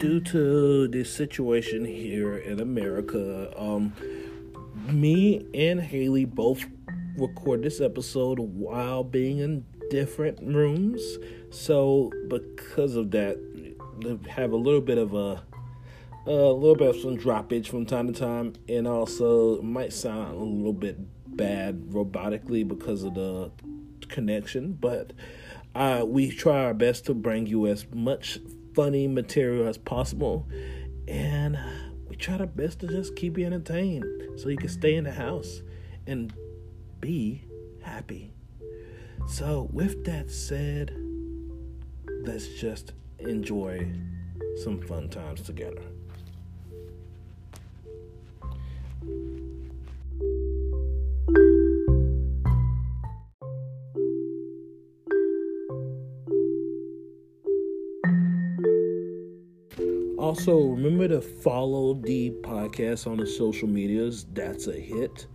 due to the situation here in America, um, me and Haley both record this episode while being in different rooms. So because of that, have a little bit of a a little bit of some droppage from time to time, and also might sound a little bit bad robotically because of the connection, but uh, we try our best to bring you as much funny material as possible, and we try our best to just keep you entertained so you can stay in the house and be happy. So, with that said, let's just enjoy some fun times together. Also, remember to follow the podcast on the social medias. That's a hit.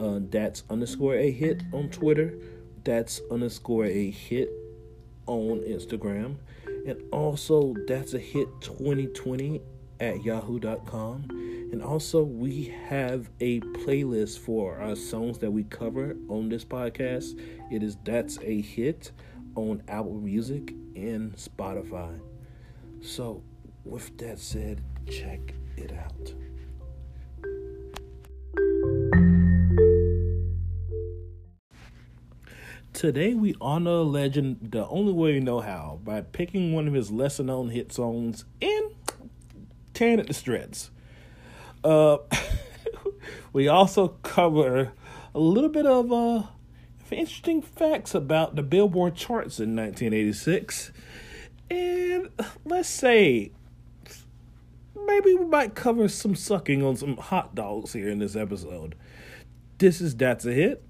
Uh, that's underscore a hit on Twitter. That's underscore a hit on Instagram. And also, that's a hit 2020 at yahoo.com. And also, we have a playlist for our songs that we cover on this podcast. It is That's a Hit on Apple Music and Spotify. So, with that said, check it out. Today we honor a legend the only way we know how by picking one of his lesser known hit songs and tearing it to shreds. Uh, we also cover a little bit of uh, interesting facts about the Billboard charts in 1986. And let's say maybe we might cover some sucking on some hot dogs here in this episode. This is That's a Hit,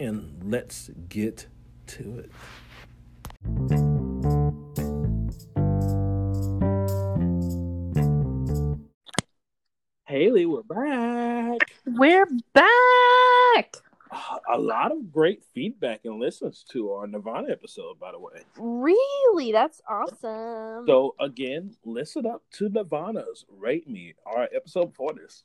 and let's get to it. Haley, we're back. We're back. A lot of great feedback and listens to our Nirvana episode, by the way. Really? That's awesome. So, again, listen up to Nirvana's Rape Me, our episode before this.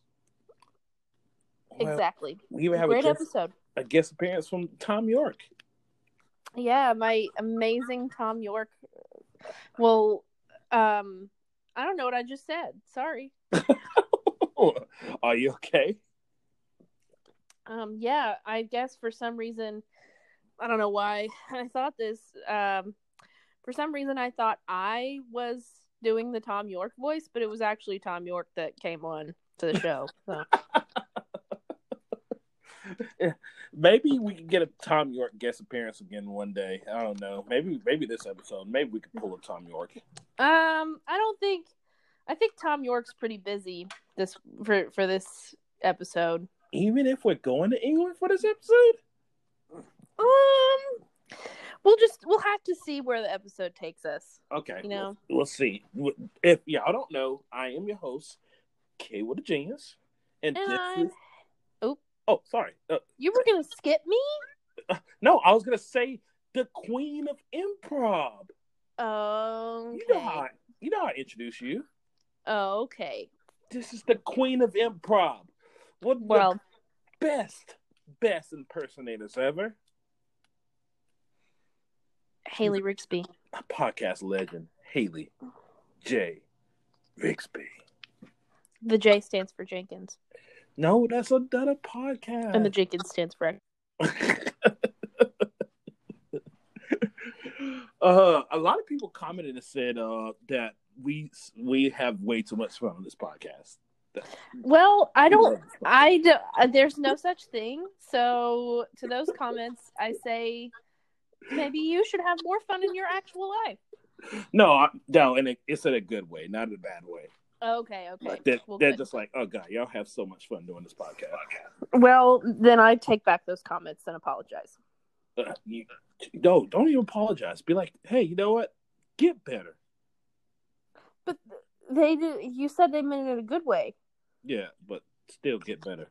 Well, exactly. We even have Great a guest, episode. a guest appearance from Thom Yorke. Yeah, my amazing Thom Yorke. Well, um, I don't know what I just said. Sorry. Are you okay? Um, yeah, I guess for some reason, I don't know why I thought this. Um, for some reason, I thought I was doing the Thom Yorke voice, but it was actually Thom Yorke that came on to the show. So. maybe we can get a Thom Yorke guest appearance again one day. I don't know. Maybe maybe this episode. Maybe we could pull a Thom Yorke. Um, I don't think. I think Thom Yorke's pretty busy this for for this episode. Even if we're going to England for this episode. Um, we'll just we'll have to see where the episode takes us. Okay. You know. We'll, we'll see. If y'all don't know, I am your host, K with a Genius, and, And this is. Oh, sorry. Uh, You were gonna skip me? no, I was gonna say the Queen of Improv. Oh. You know how I, you know how I introduce you. Oh, okay. This is the Queen of Improv. Of Well, best, best impersonators ever. Haley Rixby. A podcast legend, Haley J. Rixby. The J stands for Jenkins, No, that's another podcast. and the Jenkins stands for. uh, a lot of people commented and said uh, that we we have way too much fun on this podcast. Well, I don't. love this podcast. I do, uh, there's no such thing. So to those comments, I say maybe you should have more fun in your actual life. No, I, no, and it, it's in a good way, not in a bad way. Okay, okay. Like they're, Well, they're just like, oh god, y'all have so much fun doing this podcast. Well, then I take back those comments and apologize. Uh, you, no, don't even apologize. Be like, hey, you know what? Get better. But they. You said they meant it in a good way. Yeah, but still get better.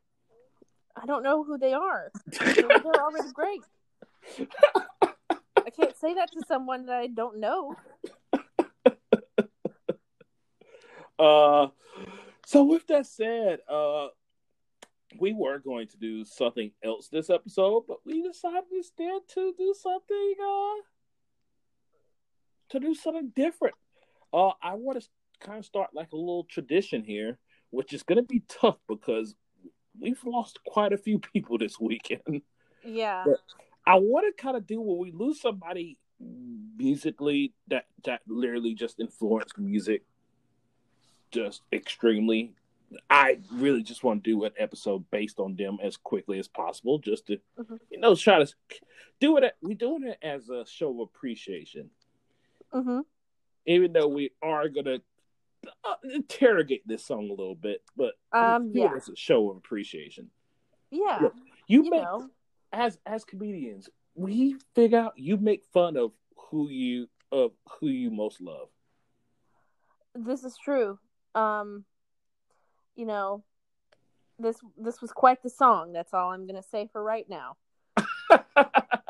I don't know who they are. They're, already great. I can't say that to someone that I don't know. Uh, so with that said, uh, we were going to do something else this episode, but we decided instead to do something uh to do something different. Uh, I want to kind of start like a little tradition here, which is going to be tough because we've lost quite a few people this weekend. Yeah. But I want to kind of do when we lose somebody musically that that literally just influenced music just extremely. I really just want to do an episode based on them as quickly as possible, just to Mhm. you know try to do it. We're doing it as a show of appreciation, Mm-hmm. even though we are gonna uh, interrogate this song a little bit, but Um, yeah. as a show of appreciation. Yeah. Look, You, You make know. as as comedians, we figure out you make fun of who you of who you most love. This is true. Um, you know, this this was quite the song. That's all I'm gonna say for right now.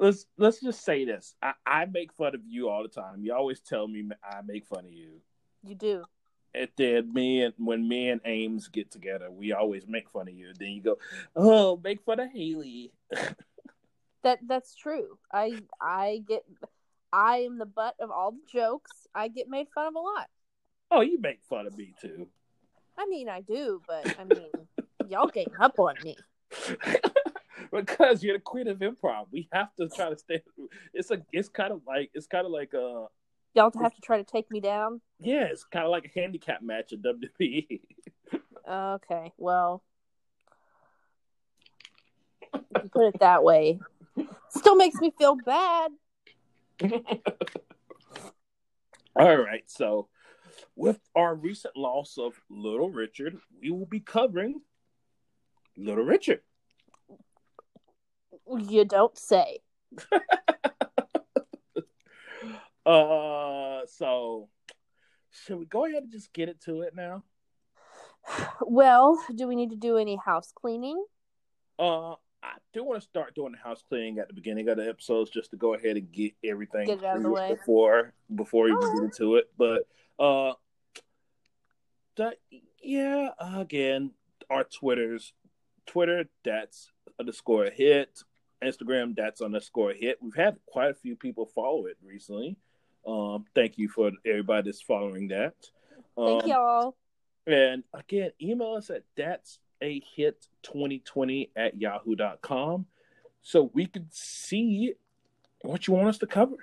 let's let's just say this. I, I make fun of you all the time. You always tell me I make fun of you. You do. And then me and when me and Ames get together, we always make fun of you. Then you go, "Oh, make fun of Haley." That that's true. I I get I am the butt of all the jokes. I get made fun of a lot. Oh, you make fun of me too. I mean, I do, but I mean, y'all gang up on me. because you're the queen of improv. We have to try to stay. It's a. It's kind of like. It's kind of like uh Y'all have to try to take me down. Yeah, it's kind of like a handicap match at WWE. Okay, well, put it that way, still makes me feel bad. All right, so with our recent loss of Little Richard, we will be covering Little Richard. You don't say. Uh, so should we go ahead and just get it to it now? Well, do we need to do any house cleaning? Uh, I do want to start doing the house cleaning at the beginning of the episodes just to go ahead and get everything Get out of the way. before before we get into it. But uh, that yeah, again, our Twitters, Twitter that's underscore hit, Instagram that's underscore hit. We've had quite a few people follow it recently. Um, thank you for everybody that's following that. Thank Um, y'all. and again, email us at that's a hit 2020 at yahoo.com so we can see what you want us to cover.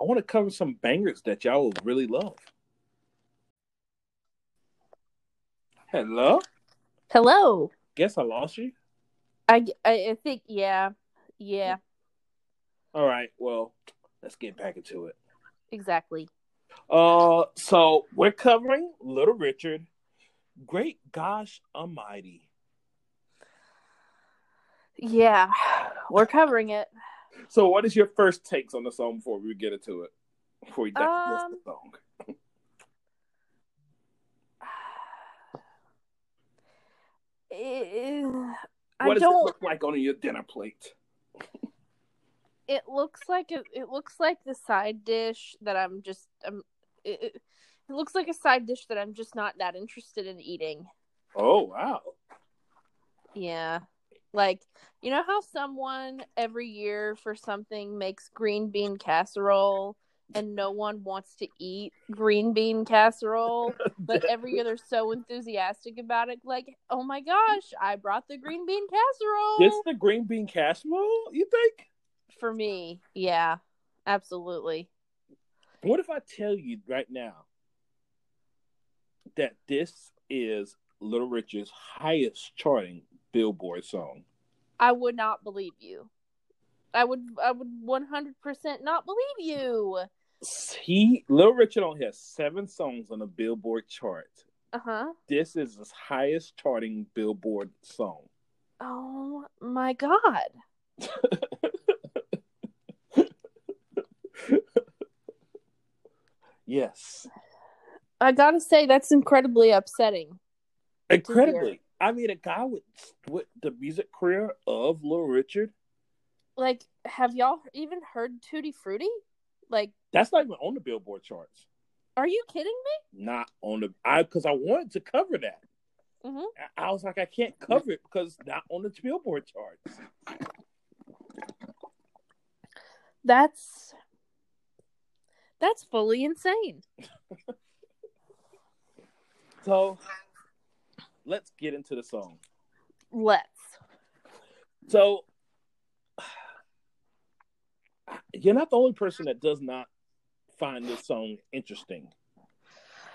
I want to cover some bangers that y'all will really love. Hello? Hello. Guess I lost you. I, I, I think, yeah. Yeah, All right, well, let's get back into it. exactly. Uh, so we're covering Little Richard. Great gosh almighty. Yeah, we're covering it. So, what is your first takes on the song before we get into it? Before we digest Um, the song. Eh, I What does it look like on your dinner plate? It looks like it. It looks like the side dish that I'm just. Um, it, it, it looks like a side dish that I'm just not that interested in eating. Oh wow! Yeah, like you know how someone every year for something makes green bean casserole, and no one wants to eat green bean casserole, but every year they're so enthusiastic about it. Like, oh my gosh, I brought the green bean casserole. this the green bean casserole? You think? for me, yeah, absolutely. What if I tell you right now that this is Little Richard's highest charting Billboard song? I would not believe you. I would I would 100% not believe you. He Little Richard only has seven songs on the Billboard chart. Uh-huh. This is his highest charting Billboard song. Oh my god. Yes. I got to say that's incredibly upsetting. Incredibly. I mean, a guy with, with the music career of Little Richard, Like have y'all even heard Tutti Frutti? Like that's not even on the Billboard charts. Are you kidding me? Not on the I because I wanted to cover that. Mhm. I, I was like, I can't cover it because not on the Billboard charts. That's that's fully insane. So let's get into the song. Let's. So you're not the only person that does not find this song interesting.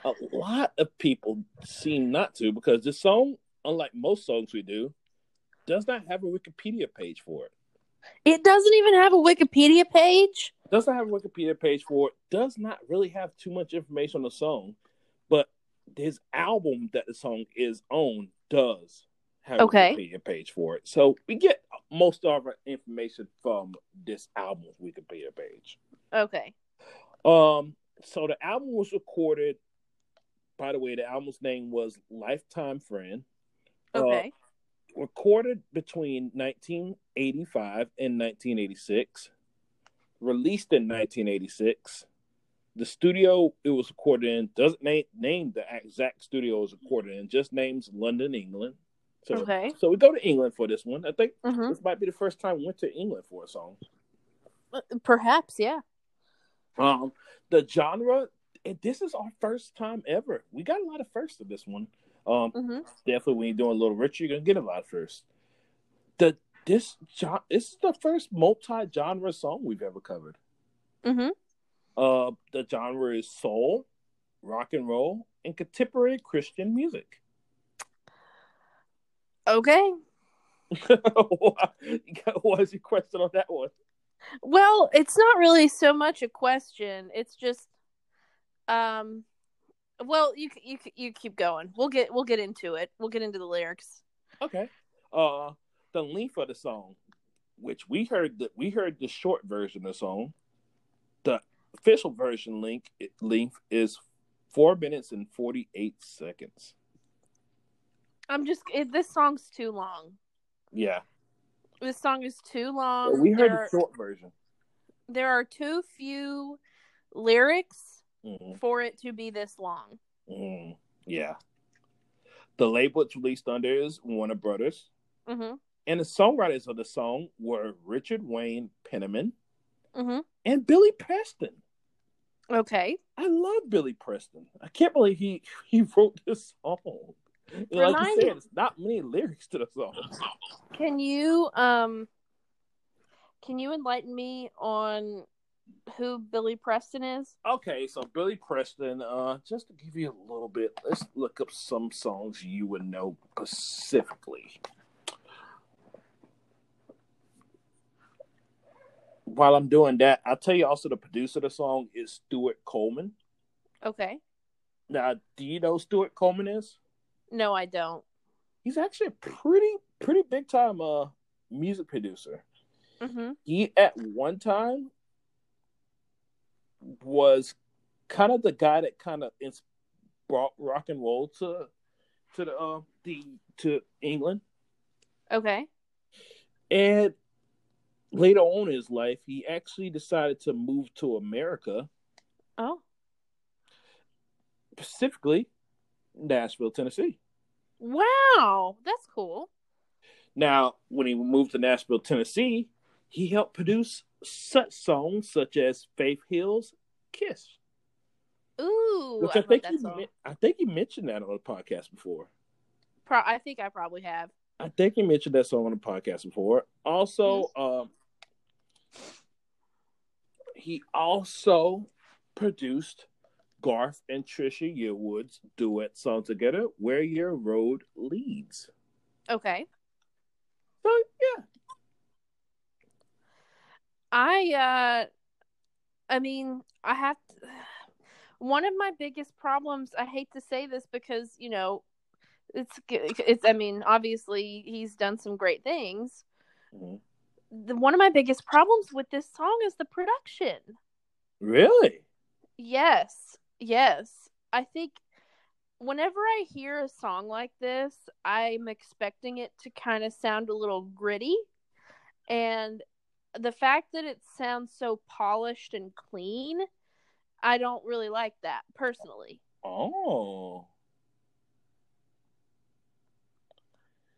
A lot of people seem not to because this song, unlike most songs we do, does not have a Wikipedia page for it. It doesn't even have a Wikipedia page. Does not have a Wikipedia page for it. Does not really have too much information on the song, but his album that the song is on does have Okay. a Wikipedia page for it. So we get most of our information from this album's Wikipedia page. Okay. Um, so the album was recorded. By the way, the album's name was Lifetime Friend. Uh, Okay. recorded between 1985 and 1986. Released in 1986. The studio it was recorded in doesn't name, name the exact studio it was recorded in, just names London, England. So, Okay. so we go to England for this one. I think hmm this might be the first time we went to England for a song. Perhaps, yeah. Um, the genre, this is our first time ever. We got a lot of firsts in this one. Um, hmm definitely when you're doing a Little Richard, you're gonna get a lot of firsts. The this gen- this is the first multi-genre song we've ever covered. hmm Uh, the genre is soul, rock and roll, and contemporary Christian music. Okay. What, what is your question on that one? Well, it's not really so much a question. It's just, um, well, you you you keep going. We'll get we'll get into it. We'll get into the lyrics. Okay. Uh, the length of the song, which we heard that we heard the short version of the song. The official version link length is four minutes and forty eight seconds. I'm just it, this song's too long. Yeah, This song is too long. we heard there, the short version. there are too few lyrics Mhm, for it to be this long. mhm, Yeah. The label it's released under is Warner Brothers, hmm and the songwriters of the song were Richard Wayne Penniman hmm and Billy Preston. Okay. I love Billy Preston. I can't believe he he wrote this song. Like you said, it's not many lyrics to the song. Can you um can you enlighten me on who Billy Preston is? Okay, so Billy Preston, uh, just to give you a little bit, let's look up some songs you would know specifically. While I'm doing that, I'll tell you also the producer of the song is Stuart Coleman. Okay. Now, do you know who Stuart Coleman is? No, I don't. He's actually a pretty, pretty big time uh music producer. hmm he at one time was kind of the guy that kind of ins- brought rock and roll to to the uh, the to England, Okay. and later on in his life, he actually decided to move to America, Oh. specifically Nashville, Tennessee. Wow. That's cool. Now, when he moved to Nashville, Tennessee, he helped produce such songs such as Faith Hill's "Kiss." Ooh. Which I I think song. I think you mentioned that on the podcast before. Pro- I think I probably have. I think you mentioned that song on the podcast before. Also, um, he also produced Garth and Trisha Yearwood's duet song together, "Where Your Road Leads." Okay. So yeah, I uh I mean, I have to, one of my biggest problems, I hate to say this because, you know, it's it's I mean, obviously he's done some great things. Mhm. The, one of my biggest problems with this song is the production. really. Yes. Yes. I think whenever I hear a song like this, I'm expecting it to kind of sound a little gritty. And the fact that it sounds so polished and clean I don't really like that personally. Oh.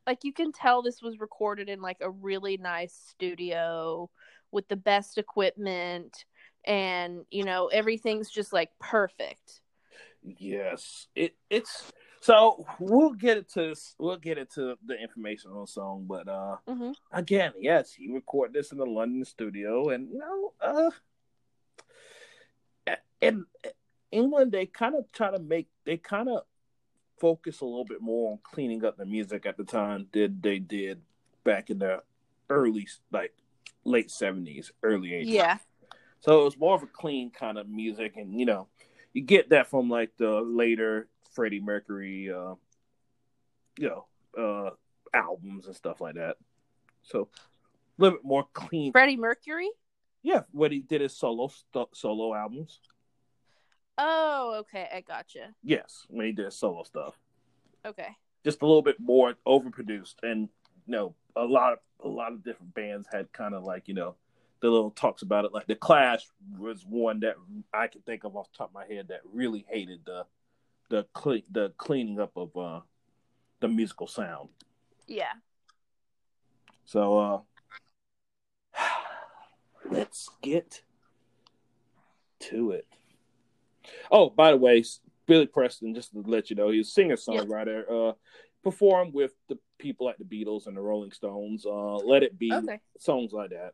Like you can tell this was recorded in like a really nice studio with the best equipment and you know everything's just like perfect. Yes. It it's so we'll get it to we'll get it to the information on the song, but uh hmm again, yes, he recorded this in the London studio, and you know, uh, in England they kind of try to make they kind of focus a little bit more on cleaning up the music at the time did they did back in the early like late seventies, early eighties. Yeah. So it was more of a clean kind of music, and you know, you get that from like the later Freddie Mercury, uh, you know, uh, albums and stuff like that. So a little bit more clean. Freddie Mercury? Yeah, when he did his solo st- solo albums. Oh, okay, I gotcha. Yes, when he did his solo stuff, Okay. just a little bit more overproduced, and you know, a lot of a lot of different bands had kind of like you know the little talks about it. Like the Clash was one that I can think of off the top of my head that really hated the the cle- the cleaning up of uh the musical sound. Yeah. So uh let's get to it. Oh, by the way, Billy Preston, just to let you know, he's a singer songwriter. Uh performed with the people like the Beatles and the Rolling Stones, uh Let It Be, Okay. songs like that.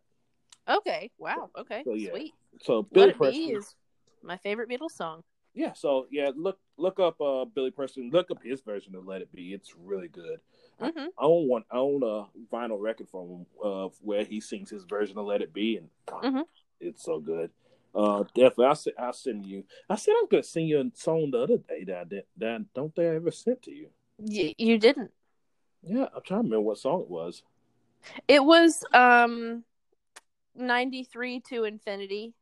Okay. Wow. Okay. So, yeah. Sweet. So Billy It Preston is my favorite Beatles song. Yeah, so yeah, look look up uh Billy Preston, look up his version of Let It Be. It's really good. hmm I own one I own a vinyl record from him uh where he sings his version of Let It Be and God, Mhm. it's so good. Uh definitely I'll I'll send you I said I was gonna send you a song the other day that I did that I don't think I ever sent to you. Y- you didn't. Yeah, I'm trying to remember what song it was. It was um 93 to infinity.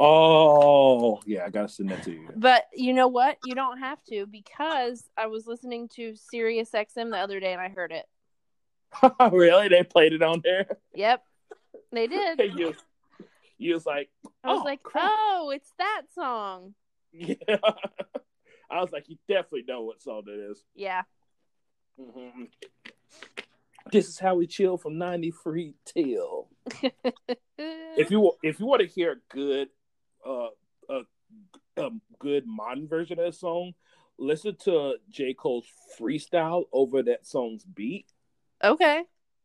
Oh yeah, I gotta send that to you. But you know what? You don't have to because I was listening to Sirius XM the other day and I heard it. really? They played it on there? Yep. They did. you, you was like, I was oh, like, crap. "Oh, it's that song." Yeah. I was like, you definitely know what song it is. Yeah. Mhm. This is how we chill from 93 till. If you if you want to hear a good uh a, a good modern version of that song, listen to J. Cole's freestyle over that song's beat. okay.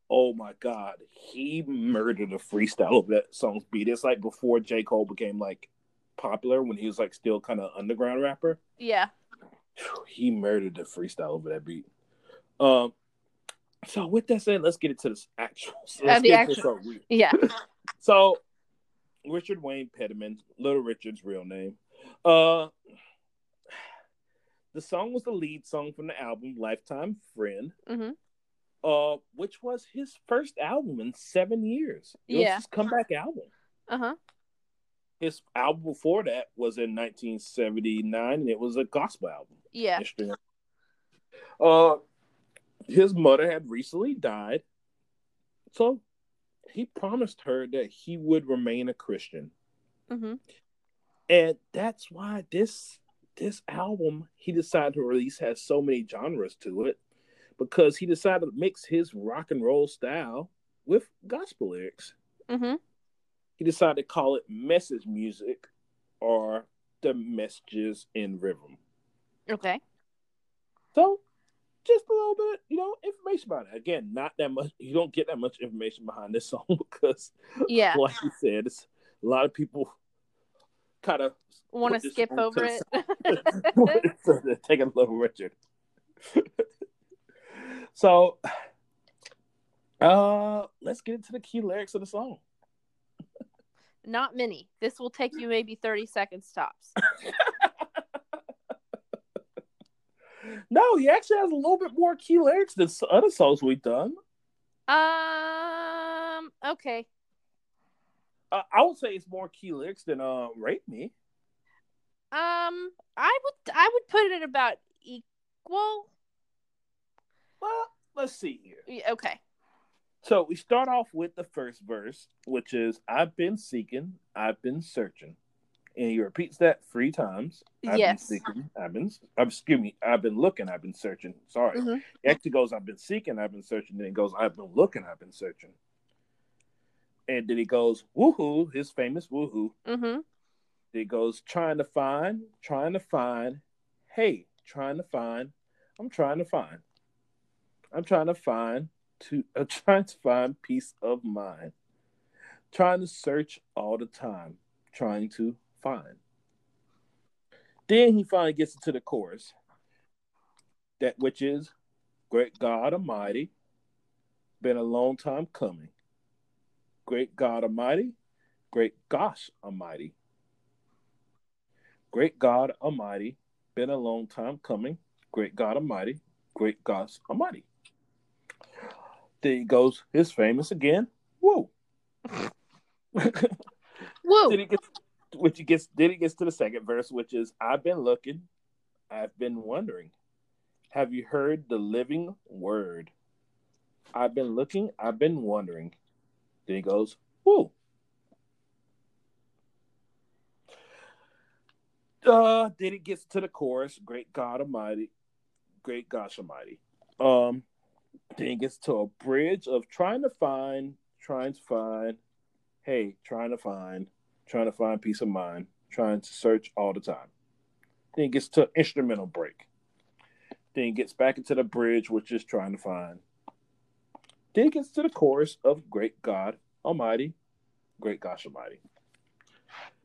Oh my god, he murdered a freestyle over that song's beat. It's like before J. Cole became like popular when he was like still kind of underground rapper. Yeah. He murdered the freestyle over that beat. Um, so with that said, let's get into this actual. So let's Uh, the get actual- Yeah. So, Richard Wayne Penniman, Little Richard's real name. Uh, the song was the lead song from the album "Lifetime Friend," Mhm. uh, which was his first album in seven years. It Yeah. was his comeback album. Uh-huh. His album before that was in 1979, and it was a gospel album. Yeah. Uh, his mother had recently died, so he promised her that he would remain a Christian, Mhm. and that's why this this album he decided to release has so many genres to it, because he decided to mix his rock and roll style with gospel lyrics. Mhm. He decided to call it message music, or the messages in rhythm. Okay. So, just a little bit, you know, information about it. Again, not that much. You don't get that much information behind this song because, Yeah. like you said, it's a lot of people kind of Want to skip over it? they're taking Little Richard. so, uh, let's get into the key lyrics of the song. Not many. This will take you maybe 30 seconds tops. No, he actually has a little bit more key lyrics than other songs we've done. Um, okay. Uh, I would say it's more key lyrics than uh, "Rape Me." Um, I would I would put it at about equal. Well, let's see here. Yeah, Okay. So we start off with the first verse, which is I've been seeking, I've been searching. And he repeats that three times. I've Yes. been seeking. I've been. uh, excuse me. I've been looking. I've been searching. Sorry. Mhm. He actually goes. I've been seeking. I've been searching. Then he goes. I've been looking. I've been searching. And then he goes. Woohoo! His famous woohoo. Mhm. He goes. Trying to find. Trying to find. Hey, trying to find. I'm trying to find. I'm trying to find. To uh, trying to find peace of mind. Trying to search all the time. Trying to find. Then he finally gets into the chorus, that which is, "Great God Almighty, been a long time coming. Great God Almighty, great gosh Almighty, great God Almighty, been a long time coming. Great God Almighty, great gosh Almighty." Then he goes his famous again. Whoa. Woo. Then he gets, which he gets, then he gets to the second verse, which is, "I've been looking, I've been wondering, have you heard the living word? I've been looking, I've been wondering." Then he goes, "Whoa." Uh, then he gets to the chorus, "Great God Almighty, great gosh Almighty." Um, then he gets to a bridge of trying to find, trying to find, hey, trying to find, trying to find peace of mind, trying to search all the time. Then he gets to instrumental break. Then he gets back into the bridge, which is trying to find. Then he gets to the chorus of Great God Almighty, Great Gosh Almighty.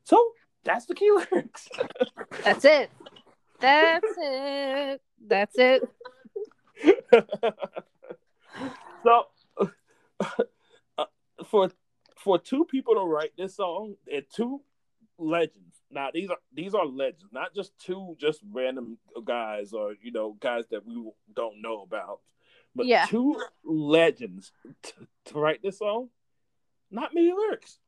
So that's the key lyrics. That's it. That's it. That's it. so uh, for for two people to write this song and two legends now these are these are legends not just two just random guys or you know guys that we don't know about but Yeah. two legends t- to write this song not many lyrics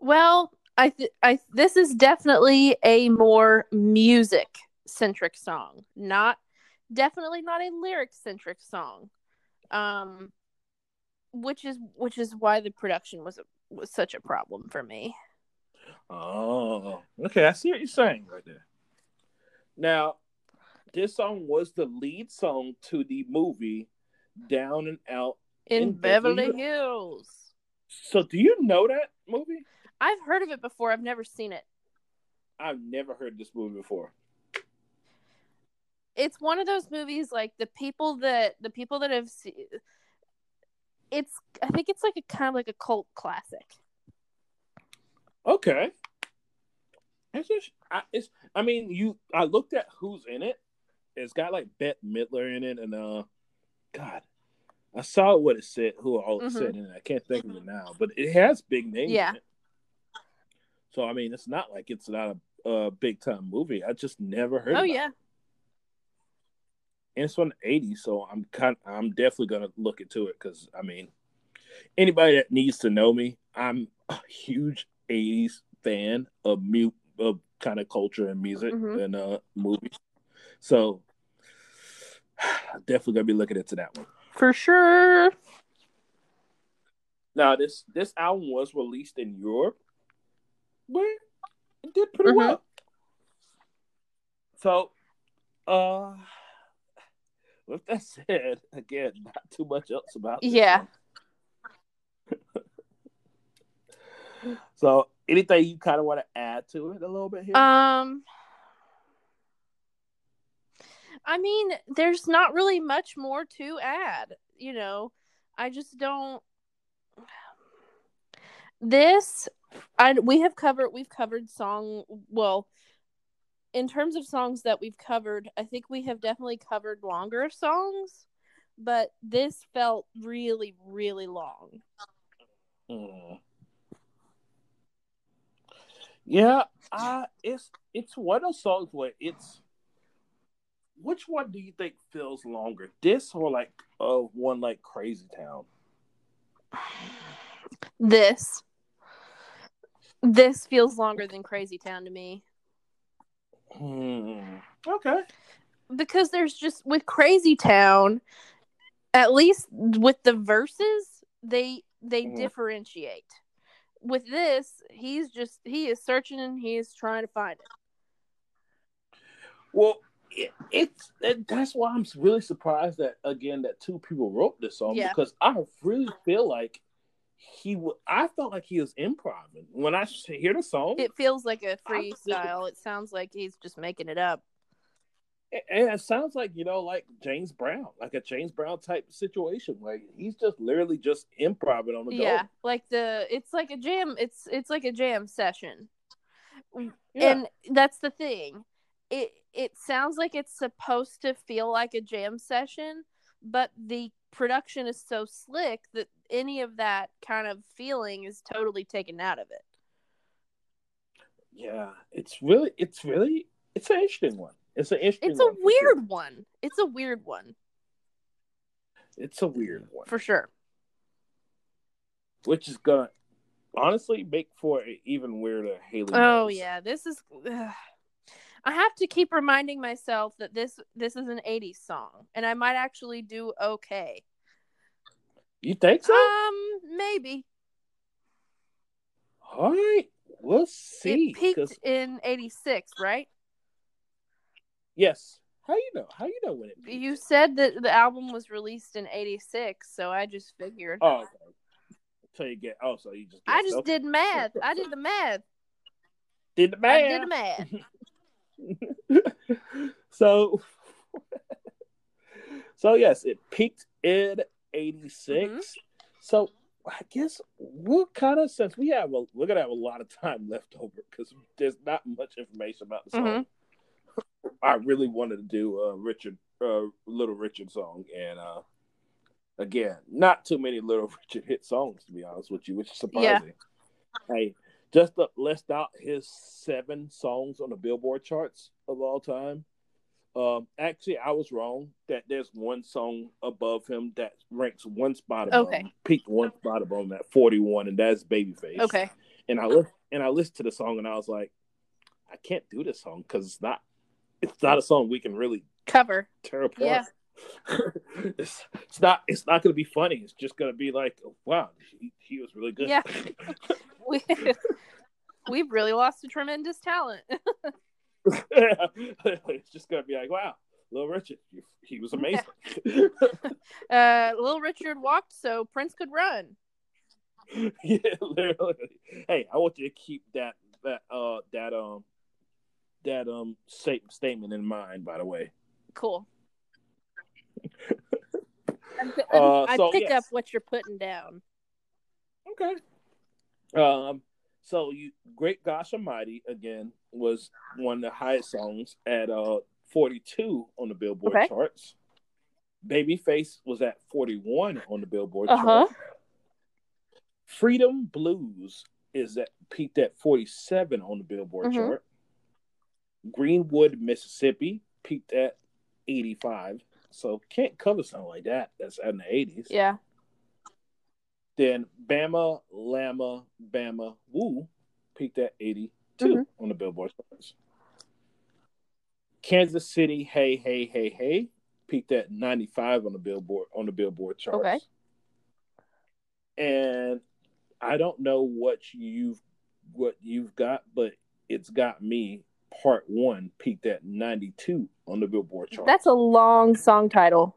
Well, I th- I this is definitely a more music centric song, not definitely not a lyric centric song. Um which is which is why the production was was such a problem for me. oh okay i see what you're saying right there now this song was the lead song to the movie down and out In, In Beverly Beverly Hills. So do you know that movie? I've heard of it before, I've never seen it. I've never heard this movie before. It's one of those movies like the people that the people that have seen it's I think it's like a kind of like a cult classic. Okay. It's just, I, it's. I mean, you. I looked at who's in it. It's got like Bette Midler in it, and uh, God, I saw what it said. Who all it Mhm. said in it. I can't think of it now, but it has big names. Yeah. In it. So I mean, it's not like it's not a, a big time movie. I just never heard. Oh about it. Yeah. and it's from the '80s, so I'm kind. I'm definitely gonna look into it because I mean, anybody that needs to know me, I'm a huge '80s fan of mute of kind of culture and music Mhm. and uh movies. So definitely gonna be looking into that one. For sure. Now this this album was released in Europe, but it did pretty Mhm. well. So, uh, with that said, again, not too much else about Yeah. So, anything you kind of want to add to it a little bit here? Um I mean, there's not really much more to add, you know. I just don't This I we have covered we've covered song well in terms of songs that we've covered, I think we have definitely covered longer songs, but this felt really really long. Mm. Yeah, uh, it's it's one of those songs where it's. Which one do you think feels longer, this or like uh one like Crazy Town? This this feels longer than Crazy Town to me. Hmm. Okay. because there's just with Crazy Town, at least with the verses, they they Mhm. differentiate. with this, he's just he is searching and he is trying to find it. Well, it, it's it, that's why I'm really surprised that again that two people wrote this song Yeah. because I really feel like he would. I felt like he was improvising when I hear the song. It feels like a freestyle. It sounds like he's just making it up. And it sounds like you know, like James Brown, like a James Brown type situation, where he's just literally just improvising on the Yeah, go. like the it's like a jam. It's it's like a jam session, mm, Yeah. and that's the thing. It it sounds like it's supposed to feel like a jam session, but the production is so slick that any of that kind of feeling is totally taken out of it. yeah, it's really, it's really, it's an interesting one. It's an interesting. It's a for sure. weird one. It's a weird one It's a weird one, for sure. which is gonna honestly make for an even weirder Haley. Oh Mills. yeah, this is. ugh. I have to keep reminding myself that this this is an '80s song, and I might actually do okay. you think so? Um, maybe All right, we'll see. it peaked 'cause- in '86, right? yes. How you know? How you know when it? peaked? You said that the album was released in '86, so I just figured. Oh, okay. So you get. Oh, so you just. I just Okay. did math. I did the math. Did the I math. did the math. so, so yes, it peaked in '86. Mm-hmm. So I guess what kind of since we have a we're gonna have a lot of time left over because there's not much information about the song. Mhm. I really wanted to do a Richard, uh, Little Richard song, and uh, again, not too many Little Richard hit songs to be honest with you, which is surprising. Hey, just to list out his seven songs on the Billboard charts of all time. Um, actually, I was wrong. That there's one song above him that ranks one spot above, Okay. peaked one spot above him at 41, and that's Babyface. Okay. And I look and I listened to the song, and I was like, I can't do this song because it's not, it's not a song we can really Cover. tear apart. Yeah. it's, it's not it's not going to be funny. It's just going to be like, wow, he, he was really good. Yeah. We we've really lost a tremendous talent. it's just going to be like, wow, Little Richard, he, was amazing. Uh, Little Richard walked so Prince could run. yeah, literally. Hey, I want you to keep that that uh that um that um sta- statement in mind. By the way, Cool. Uh, I so, pick yes. up what you're putting down. Okay. Um. So you, Great Gosh Almighty again was one of the highest songs at uh 42 on the Billboard Okay. charts. Babyface was at 41 on the Billboard Uh-huh. chart. Freedom Blues is at peaked at 47 on the Billboard Mhm. chart. Greenwood, Mississippi peaked at 85. So can't cover something like that. That's in the 80s. Yeah. Then Bama, Lama, Bama, Woo peaked at 82 Mhm. on the Billboard charts. Kansas City, Hey, Hey, Hey, Hey peaked at 95 on the Billboard on the Billboard charts. Okay. And I don't know what you've what you've got, but it's got me part one peaked at 92 on the Billboard charts. That's a long song title.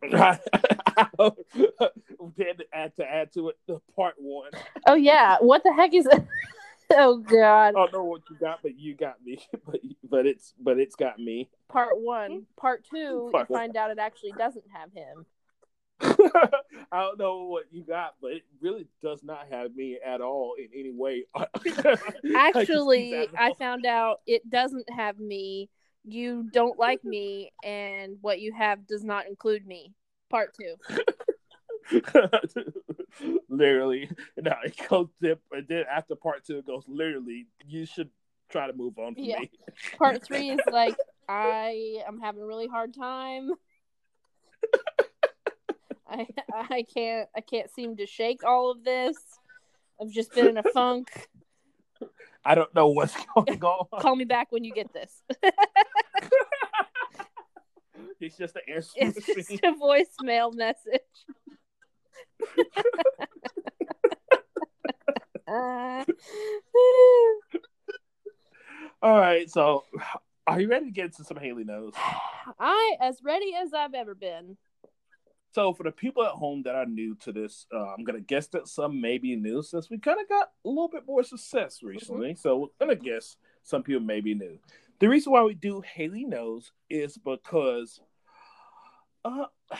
then to add to add to it, the part one. Oh yeah. What the heck is Oh god. I don't know what you got, but you got me. But but it's but it's got me. Part one. Hmm. Part two, Part you one. find out it actually doesn't have him. I don't know what you got, but it really does not have me at all in any way. Actually, I found out it doesn't have me. You don't like me, and what you have does not include me. Part two. literally. No, it goes dip, and then after part two, it goes literally. You should try to move on from Yeah. me. Part three is like I am having a really hard time. I I can't I can't seem to shake all of this. I've just been in a funk. I don't know what's going on. Call me back when you get this. It's just an answer. It's just a voicemail message. All right, so are you ready to get into some Haley knows? I as ready as I've ever been. So for the people at home that are new to this, uh, I'm gonna guess that some may be new since we kind of got a little bit more success mm-hmm. recently. Mm-hmm. So we're gonna guess some people may be new. The reason why we do Haley knows is because uh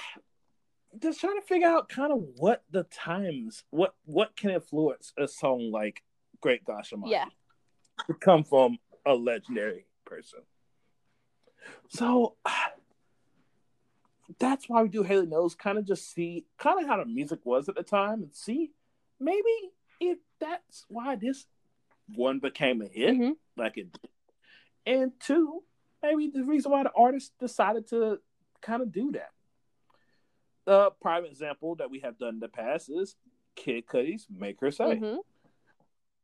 just trying to figure out kind of what the times what what can influence a song like Great Gosh Almighty. Yeah. To come from a legendary person. So that's why we do Haley Knows, kind of just see kind of how the music was at the time and see maybe if that's why this one became a hit mm-hmm. like it did. And two, maybe the reason why the artist decided to kind of do that. The prime example that we have done in the past is Kid Cudi's Make Her Say. Mm-hmm.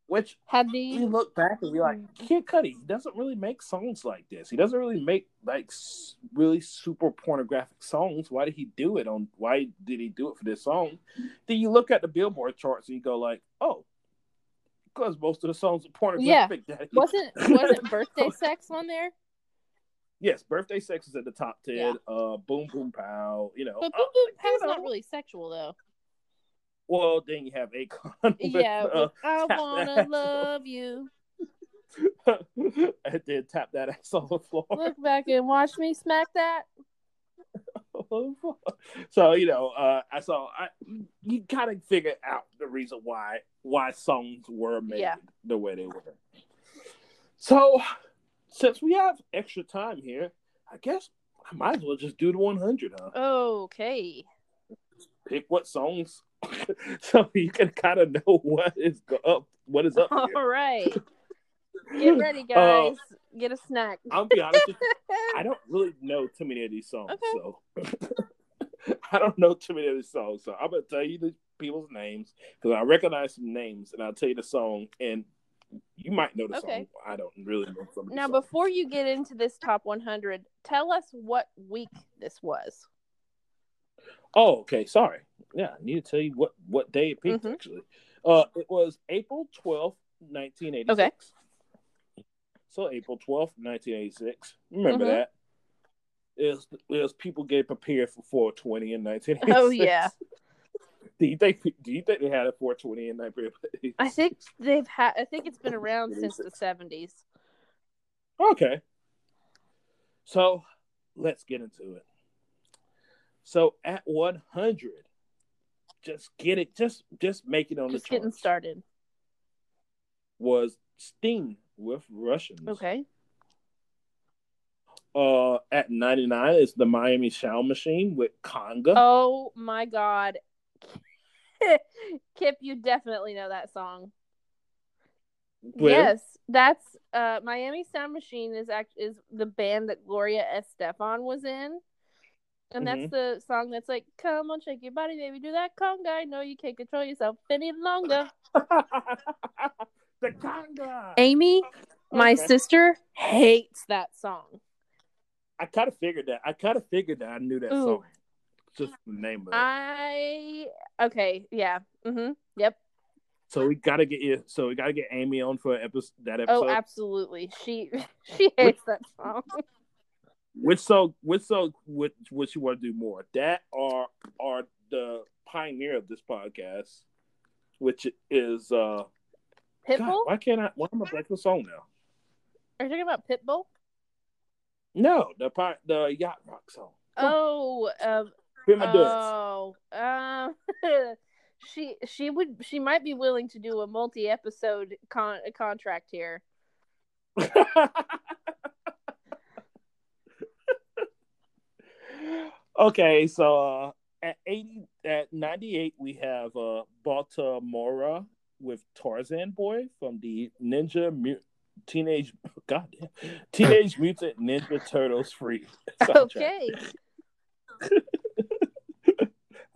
Which had the we look back and we like mm. Kid Cudi doesn't really make songs like this. He doesn't really make like really super pornographic songs. Why did he do it on? Why did he do it for this song? Then you look at the Billboard charts and you go like, oh, because most of the songs are pornographic. Yeah. wasn't wasn't birthday sex on there? Yes, birthday sex is at the top ten. Yeah. Uh, boom boom pow. You know, but boom boom uh, pow's not really sexual though. Well, then you have Akon. Yeah, uh, I wanna love you. and then tap that ass on the floor. Look back and watch me smack that. so you know, uh, I saw I you kind of figure out the reason why why songs were made yeah. the way they were. So, since we have extra time here, I guess I might as well just do the 100, huh? Okay. Pick what songs so you can kind of know what is up, what is up. All here. right, get ready, uh, guys. Uh, Get a snack. I'll be honest, you, I don't really know too many of these songs, okay. so I don't know too many of these songs. So I'm gonna tell you the people's names because I recognize some names, and I'll tell you the song, and you might know the okay. song. I don't really know some. now, before you get into this top 100, tell us what week this was. Oh, okay. Sorry. Yeah, I need to tell you what what day it peaked. Mm-hmm. Actually, uh, it was April twelfth, nineteen eighty six. Okay. So April twelfth, nineteen eighty six. Remember mm-hmm. that? It was, it was people getting prepared for 420 in 1986. Oh yeah. Do you think do you think they had a 420 in 1986? I think they've had I think it's been around since the 70s. Okay. So, let's get into it. So at 100, just get it, just just make it on just the charts. getting started. Was Sting with Russians? Okay. Uh, at 99 is the Miami Sound Machine with Conga. Oh my God, Kip, you definitely know that song. Yes, that's uh Miami Sound Machine is act is the band that Gloria Estefan was in. And that's mm-hmm. the song that's like, "Come on, shake your body, baby, do that conga. I know you can't control yourself any longer." the conga. Amy, my okay. sister, hates that song. I kind of figured that. I kind of figured that I knew that Ooh. song. Just the name of it. I okay, yeah. Mm-hmm. Yep. So we gotta get you. So we gotta get Amy on for episode, that oh, episode. Oh, absolutely. She she hates that song. Which so which so which which you want to do more? That or are the pioneer of this podcast, which is uh Pitbull? God, why can't I why am I blanking the song now? Are you talking about Pitbull? No, the part the yacht rock song. Oh, um, oh, um, she she would she might be willing to do a multi episode con- contract here. okay, so uh, at eighty, at ninety-eight, we have uh, Baltimora with Tarzan Boy from the Ninja Mut- Teenage Goddamn Teenage Mutant Ninja Turtles free. Okay.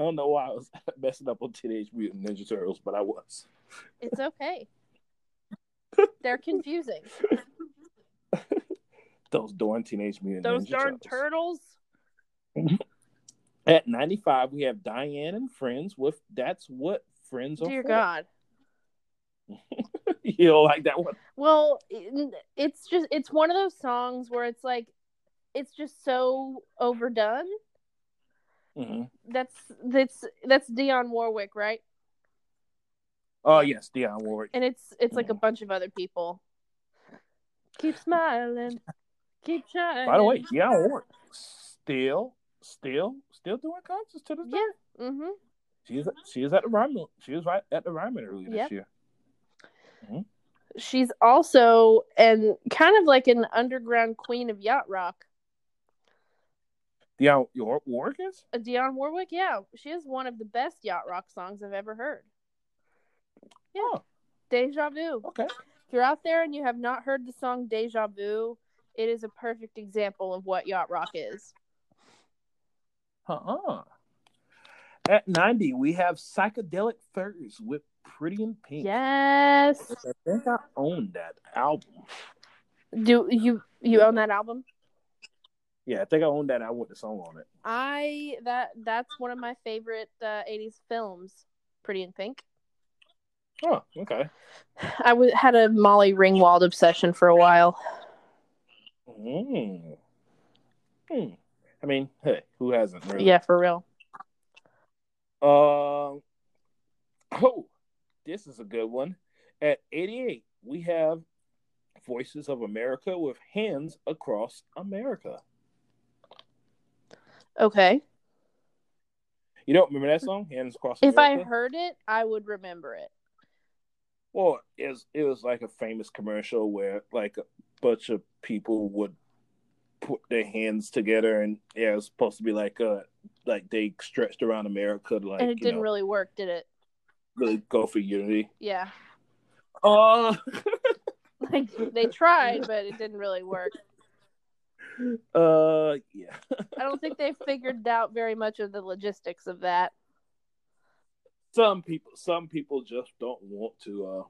I don't know why I was messing up on Teenage Mutant Ninja Turtles, but I was. It's okay. They're confusing. Those darn Teenage Mutant Those Ninja darn turtles. turtles. At 95, we have Diane and Friends with That's What Friends Are Dear For. God. you don't like that one? Well, it's just it's one of those songs where it's like it's just so overdone. Mm-hmm. That's that's that's Dionne Warwick, right? Oh yes, Dionne Warwick. And it's it's like a bunch of other people. Keep smiling, keep shining. By the way, Dionne Warwick still, still, still doing concerts to this day. yeah. Mm-hmm. She is she is at the Ryman. She was right at the Ryman earlier Yep. this year. She's also and kind of like an underground queen of yacht rock. Dionne War- Warwick is. Uh, Dionne Warwick, yeah, she is one of the best yacht rock songs I've ever heard. Yeah. Oh, Deja Vu. okay. If you're out there and you have not heard the song Deja Vu, it is a perfect example of what yacht rock is. Uh-uh. At 90, we have Psychedelic Furs with Pretty in Pink. Yes. I think I own that album. Do you you own that album? Yeah, I think I own that I with the song on it. I that that's one of my favorite uh, 80s films, Pretty in Pink. Oh, okay. I w- had a Molly Ringwald obsession for a while. Mm. Hmm. I mean, hey, who hasn't really? Yeah, for real. Um. oh, this is a good one. At 88, we have Voices of America with Hands Across America. Okay. You don't remember that song, Hands Across If I heard it, I would remember it. Well, it was, it was like a famous commercial where like a bunch of people would put their hands together, and yeah, it was supposed to be like uh like they stretched around America to like and it didn't know, really work, did it? really go for unity. Yeah. Uh Like they tried, but it didn't really work. Uh yeah. I don't think they figured out very much of the logistics of that. some people some people just don't want to uh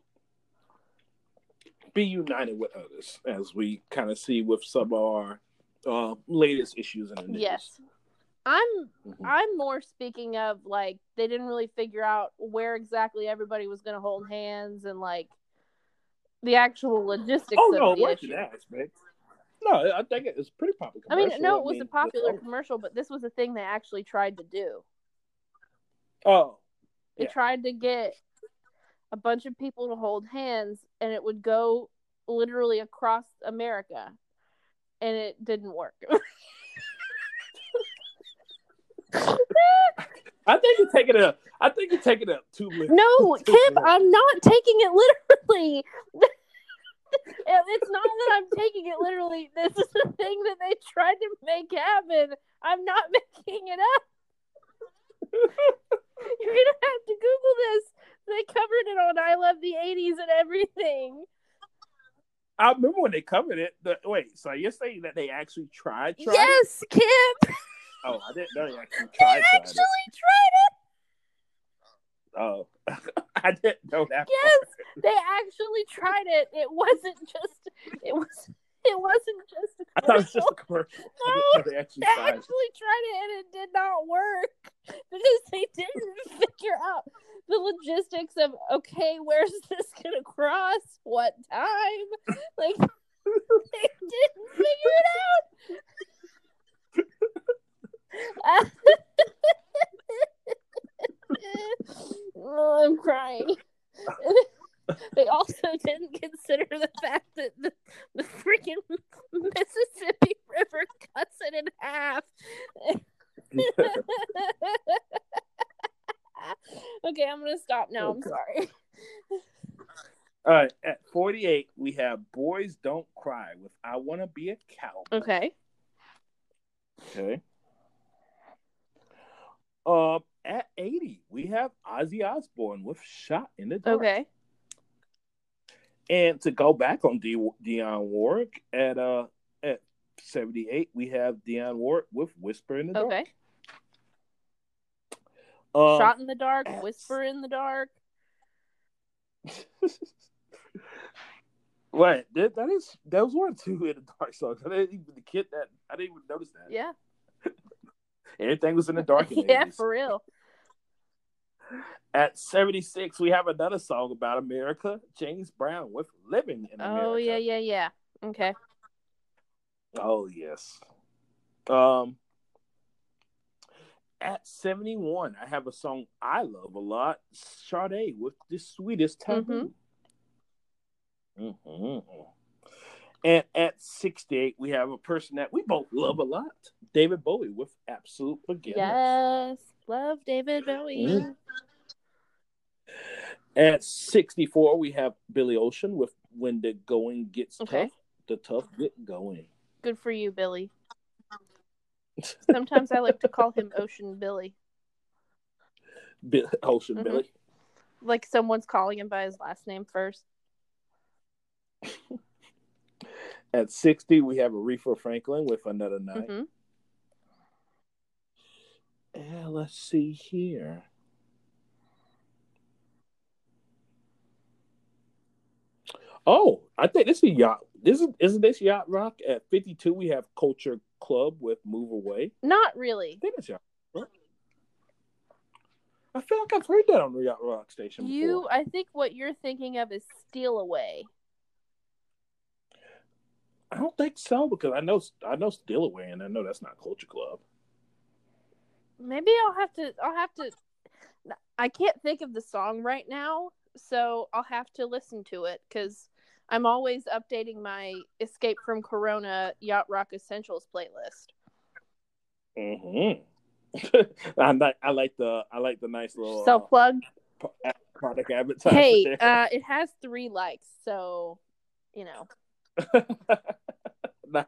be united with others as we kind of see with some of our uh latest issues in the news. Yes. I'm Mhm. I'm more speaking of like they didn't really figure out where exactly everybody was going to hold hands and like the actual logistics oh of no the it issue. aspect no i think it it's pretty popular I mean, no, it was mean, a popular the- commercial, but this was a thing they actually tried to do. oh They Yeah. tried to get a bunch of people to hold hands, and it would go literally across America, and it didn't work. i think you're taking it i think you're taking it too literally. no, Too Kip, late. I'm not taking it literally. It- it's not that I'm taking it literally. This is the thing that they tried to make happen. I'm not making it up. You're gonna have to Google this. They covered it on I Love the '80s and everything. i remember when they covered it the, wait so you're saying that they actually tried, tried it? yes, Kip. oh i didn't know they actually They tried, tried actually it. tried it. Oh i didn't know that Yes, they actually tried it. It wasn't just. It was. It wasn't just a i thought it was just a commercial No, oh, they actually They tried actually tried it and it did not work because they didn't figure out the logistics of okay, where's this gonna cross? What time? Like they didn't figure it out. oh, I'm crying. they also didn't consider the fact that the, the freaking Mississippi River cuts it in half. okay, I'm gonna stop now. I'm sorry. All right, at 48, we have Boys Don't Cry with I Want to Be a Cowboy. Okay. Okay. Um, at 80, we have Ozzy Osbourne with Shot in the Dark. Okay. And to go back on D- Dionne Warwick, at uh at 78, we have Dionne Warwick with Whisper in the Dark. Okay. Um, Shot in the dark, at- whisper in the dark. Wait, that, that is that was one or two in the dark songs. I didn't even the kid that I didn't even notice that. Yeah. Everything was in the dark. In the yeah, 80s. for real. At 76, we have another song about America, James Brown with Living in America. Oh yeah, yeah, yeah. Okay. Oh yes. Um at 71, I have a song I love a lot, Sade with the sweetest taboo. Mm-hmm. And at 68, we have a person that we both love a lot, David Bowie with Absolute Forgiveness. Yes, love David Bowie. Mm. At 64, we have Billy Ocean with When the Going Gets Okay. Tough. The Tough Get Going. Good for you, Billy. Sometimes I like to call him Ocean Billy, Bi- Ocean Mhm. Billy. like someone's calling him by his last name first. At 60, we have Aretha Franklin with Another Night. hmm And let's see here. Oh, I think this is yacht. This is isn't this yacht rock? At fifty two, we have Culture Club with Move Away. Not I really. think it's yacht. Rock. I feel like I've heard that on the yacht rock station. Before. You, I think what you're thinking of is Steal Away. I don't think so because I know I know Steal Away, and I know that's not Culture Club. Maybe I'll have to. I'll have to. I can't think of the song right now, so I'll have to listen to it because I'm always updating my Escape from Corona Yacht Rock Essentials playlist. Mm-hmm. I like I like the I like the nice little Self plug. uh, pro- product advertisement. Hey, uh, it has three likes, so you know nice.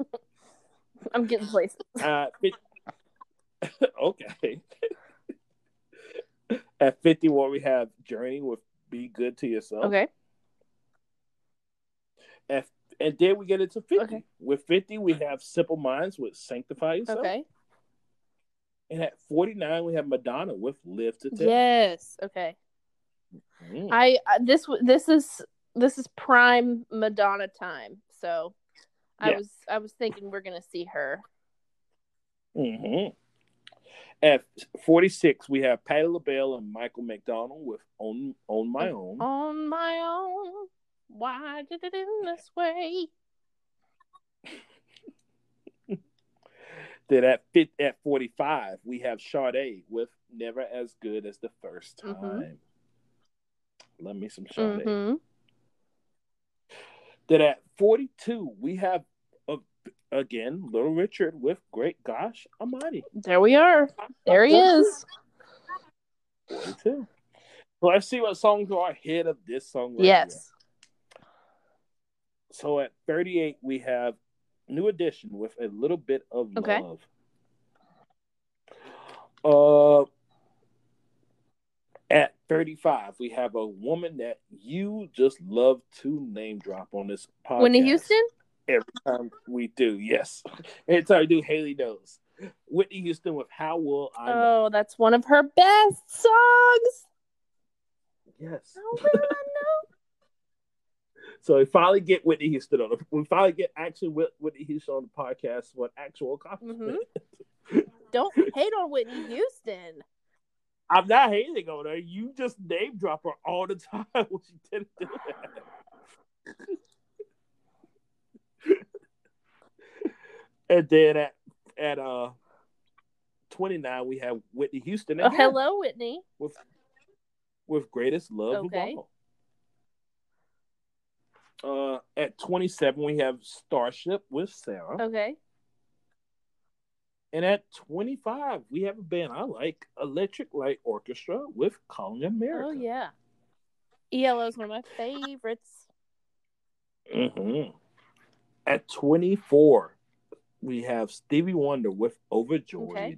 I'm getting places. Uh, okay. At 51, we have Journey with Be Good to Yourself. Okay. At, and then we get into 50. Okay. With 50, we have Simple Minds with Sanctify Yourself. Okay. And at 49, we have Madonna with Live to Tell. Yes. Okay. Mm. I this this is this is prime Madonna time. So I Yeah. was I was thinking we're gonna see her. hmm At 46, we have Patti LaBelle and Michael McDonald with On On My Own. On my own. Why did it end this way? Then at fit at 45, we have Sade with Never as Good as the First Time. Mhm. Love me some Sade. hmm Then at 42, we have again Little Richard with Great Gosh Almighty. There we are. There he is. 42. So let's see what songs are ahead of this song. Right Yes. here. So at 38, we have New Edition with a little bit of Okay. love. Uh, at 35, we have a woman that you just love to name drop on this podcast. Whitney Houston? Every time we do, yes. Every time we do, Haley knows. Whitney Houston with How Will I Know? Oh, that's one of her best songs. Yes. How will I know? So we finally get Whitney Houston on the we finally get actually Whitney Houston on the podcast what actual accomplishment. Mm-hmm. Don't hate on Whitney Houston. I'm not hating on her. You just name drop her all the time when she didn't do that. And then at at uh 29 we have Whitney Houston Oh, hello, Whitney. with with greatest love Okay. of all. Uh, at 27 we have Starship with Sara. Okay. And at 25, we have a band I like, Electric Light Orchestra with Calling America. Oh yeah. ELO is one of my favorites. Mm-hmm. At 24, we have Stevie Wonder with Overjoyed. Okay.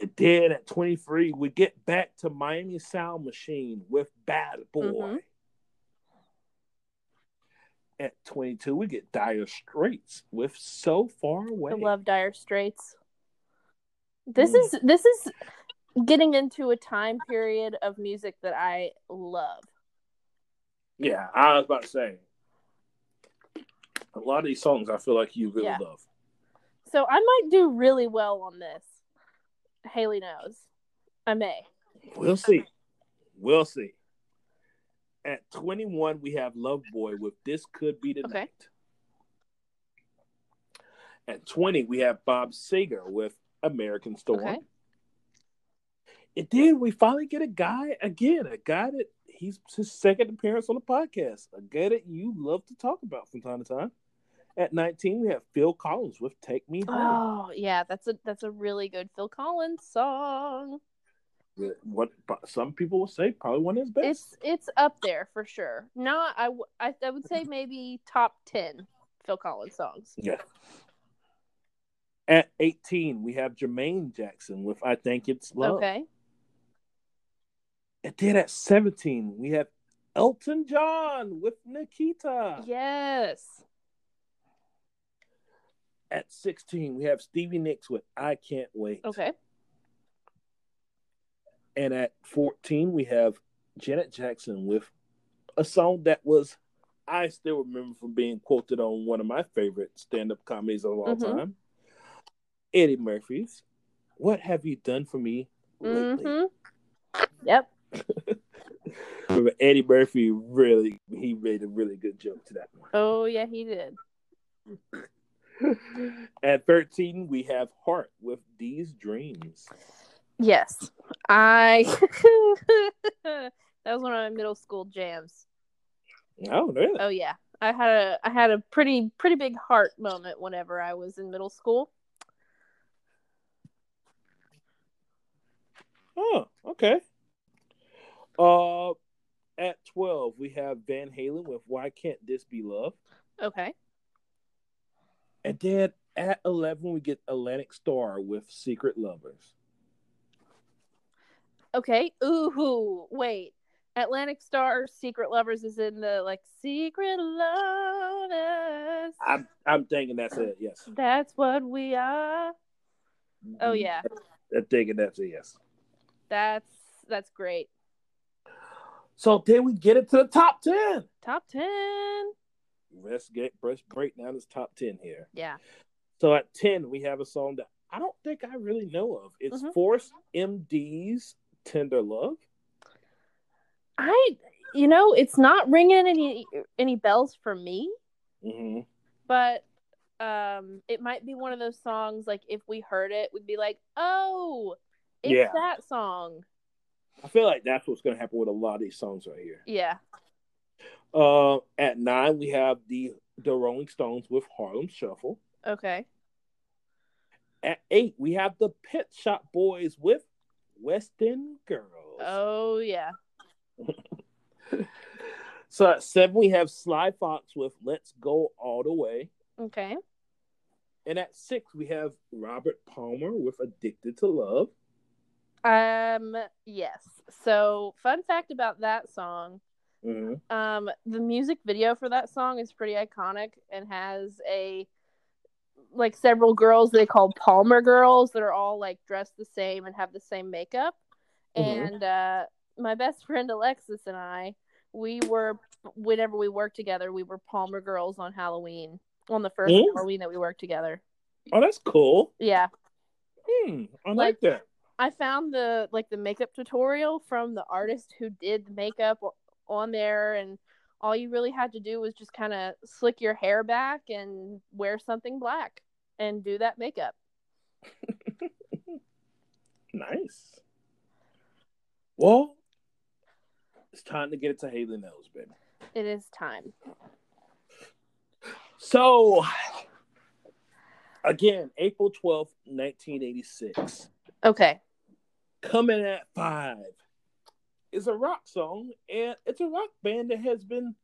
And then at 23, we get back to Miami Sound Machine with Bad Boy. Mhm. At 22, we get Dire Straits with So Far Away. I love Dire Straits. This Mm. is this is getting into a time period of music that I love. Yeah, I was about to say. A lot of these songs I feel like you really Yeah. love. So I might do really well on this. Haley knows. I may. We'll see. We'll see. At 21, we have Love Boy with This Could Be the Okay. Night. At 20, we have Bob Seger with American Storm. Okay. And then we finally get a guy again, a guy that he's his second appearance on the podcast, a guy that you love to talk about from time to time. At 19, we have Phil Collins with Take Me Home. Oh yeah, that's a that's a really good Phil Collins song. What some people will say, probably one of his best. It's it's up there for sure. Not I I would say maybe top ten Phil Collins songs. Yeah. At 18, we have Jermaine Jackson with I Think It's Love. Okay. And then at 17, we have Elton John with Nikita. Yes. At 16, we have Stevie Nicks with I Can't Wait. Okay. And at 14, we have Janet Jackson with a song that was, I still remember from being quoted on one of my favorite stand up comedies of all Mhm. time Eddie Murphy's. What have you done for me lately? Mm-hmm. Yep. Remember, Eddie Murphy really, he made a really good joke to that one. Oh yeah, he did. At 13, we have Heart with These Dreams. Yes. I that was one of my middle school jams. Oh, really? Oh yeah. I had a I had a pretty pretty big heart moment whenever I was in middle school. Oh, okay. Uh, at 12, we have Van Halen with Why Can't This Be Love? Okay. And then at 11, we get Atlantic Starr with Secret Lovers. Okay. Ooh, wait. Atlantic Starr Secret Lovers is in the like Secret Lovers. I'm, I'm thinking that's it, yes. That's what we are. Oh mm-hmm. yeah. I'm thinking that's it, yes. That's that's great. So then we get it to the top 10. Top 10. Let's get let's break down this top 10 here. Yeah. So at 10, we have a song that I don't think I really know of. It's Mhm. Force MD's Tender Love. I you know, it's not ringing any any bells for me, Mm-hmm. but um it might be one of those songs like if we heard it we'd be like, "Oh, it's Yeah. that song." I feel like that's what's going to happen with a lot of these songs right here. Yeah. Uh, at nine, we have the the Rolling Stones with Harlem Shuffle. Okay. At eight, we have the Pet Shop Boys with West End Girls. Oh yeah. So at seven, we have Sly Fox with Let's Go All the Way. Okay. And at six, we have Robert Palmer with Addicted to Love. Um yes. So, fun fact about that song, Mm-hmm. um the music video for that song is pretty iconic and has a like several girls they call Palmer girls that are all like dressed the same and have the same makeup. Mhm. And uh my best friend Alexis and I, we were whenever we worked together, we were Palmer girls on Halloween. On the first Mm. Halloween that we worked together. Oh, that's cool. Yeah. Hmm, I like, Like- that. I found the like the makeup tutorial from the artist who did the makeup on there and all you really had to do was just kind of slick your hair back and wear something black and do that makeup. Nice. Well, it's time to get it to Haley Knows, baby. It is time. So, again, April 12th, 1986. Okay. Coming at five is a rock song, and it's a rock band that has been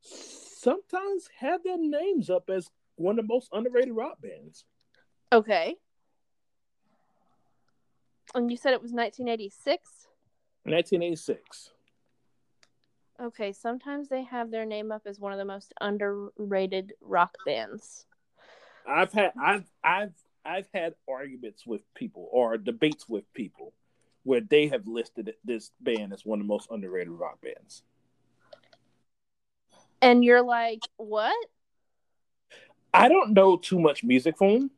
sometimes had their names up as one of the most underrated rock bands. Okay. And you said it was 1986? 1986. Okay, sometimes they have their name up as one of the most underrated rock bands. I've had I've I've I've had arguments with people or debates with people where they have listed this band as one of the most underrated rock bands. And you're like, "What?" I don't know too much music from them.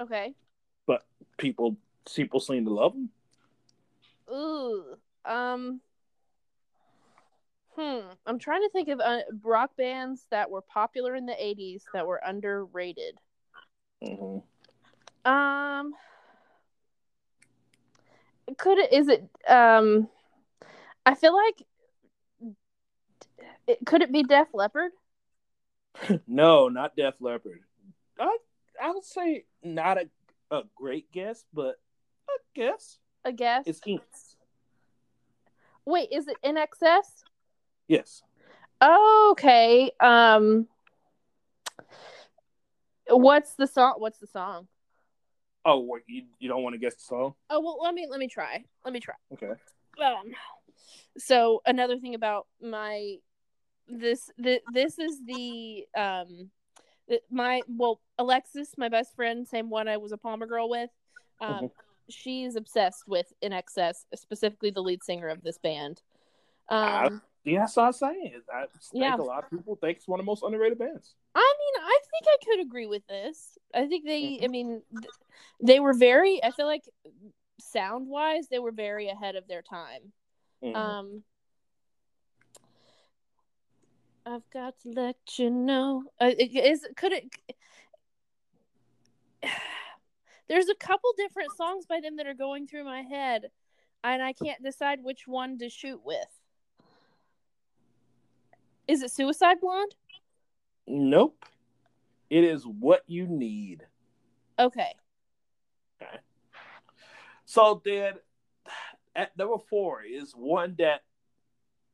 Okay. But people people seem to love them. Ooh. Um. Hmm. I'm trying to think of uh, rock bands that were popular in the '80s that were underrated. Mhm. Um. Could it? Is it? Um. I feel like. It, could it be Def Leppard? No, not Def Leppard. I I would say not a a great guess, but a guess. A guess. It's Inks. Wait, is it INXS? Yes. Okay. Um. What's the song? What's the song? Oh, wait, you you don't want to guess the song? Oh well, let me let me try. Let me try. Okay. Um. So another thing about my this the, this is the um the- my well Alexis, my best friend, same one I was a Palmer girl with. Um, Mhm. she's obsessed with INXS, specifically the lead singer of this band. I- Um, Yeah, that's what I'm saying. I think Yeah. a lot of people think it's one of the most underrated bands. I mean, I think I could agree with this. I think they, Mhm. I mean, th- they were very. I feel like sound wise, they were very ahead of their time. Mhm. Um, I've got to let you know. Uh, it- is could it? There's a couple different songs by them that are going through my head, and I can't decide which one to shoot with. Is it Suicide Blonde? nope. It is what you need. Okay. Okay. So then, at number four is one that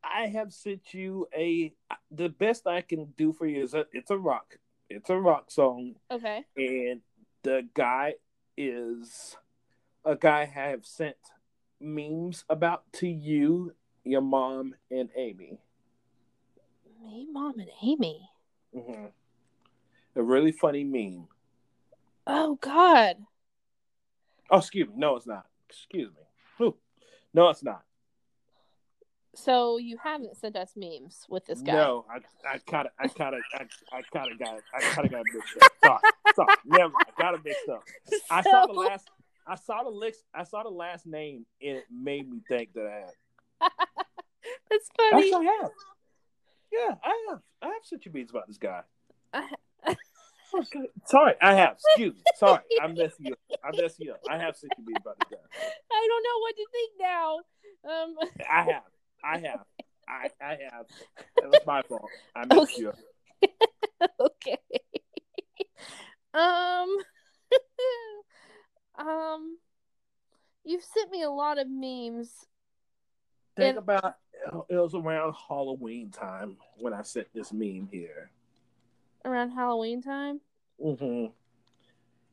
I have sent you a. The best I can do for you is a, it's a rock. It's a rock song, Okay. and the guy is a guy I have sent memes about to you, your mom, and Amy. Me, mom, and Amy. hmm A really funny meme. Oh God. Oh, excuse me. No, it's not. Excuse me. Whew. No, it's not. So you haven't sent us memes with this guy. No, I, I kind of, I kind of, I, I kind of got, it. I kind of got mixed up. Sorry, sorry, never. I got it mixed up. I saw the last, I saw the list, I saw the last name, and it made me think that I had. That's funny. Actually, I have. Yeah, I have. I have you beats about this guy. I- Okay. Sorry, I have. Excuse me. Sorry, I'm messing you up. I'm messing you up. I have you beats about this guy. I don't know what to think now. Um, I have. I have. I, I have. It was my fault. I messed Okay. you up. okay. um, um, you've sent me a lot of memes. Think And- about it was around Halloween time when I sent this meme here. around Halloween time. Mm-hmm.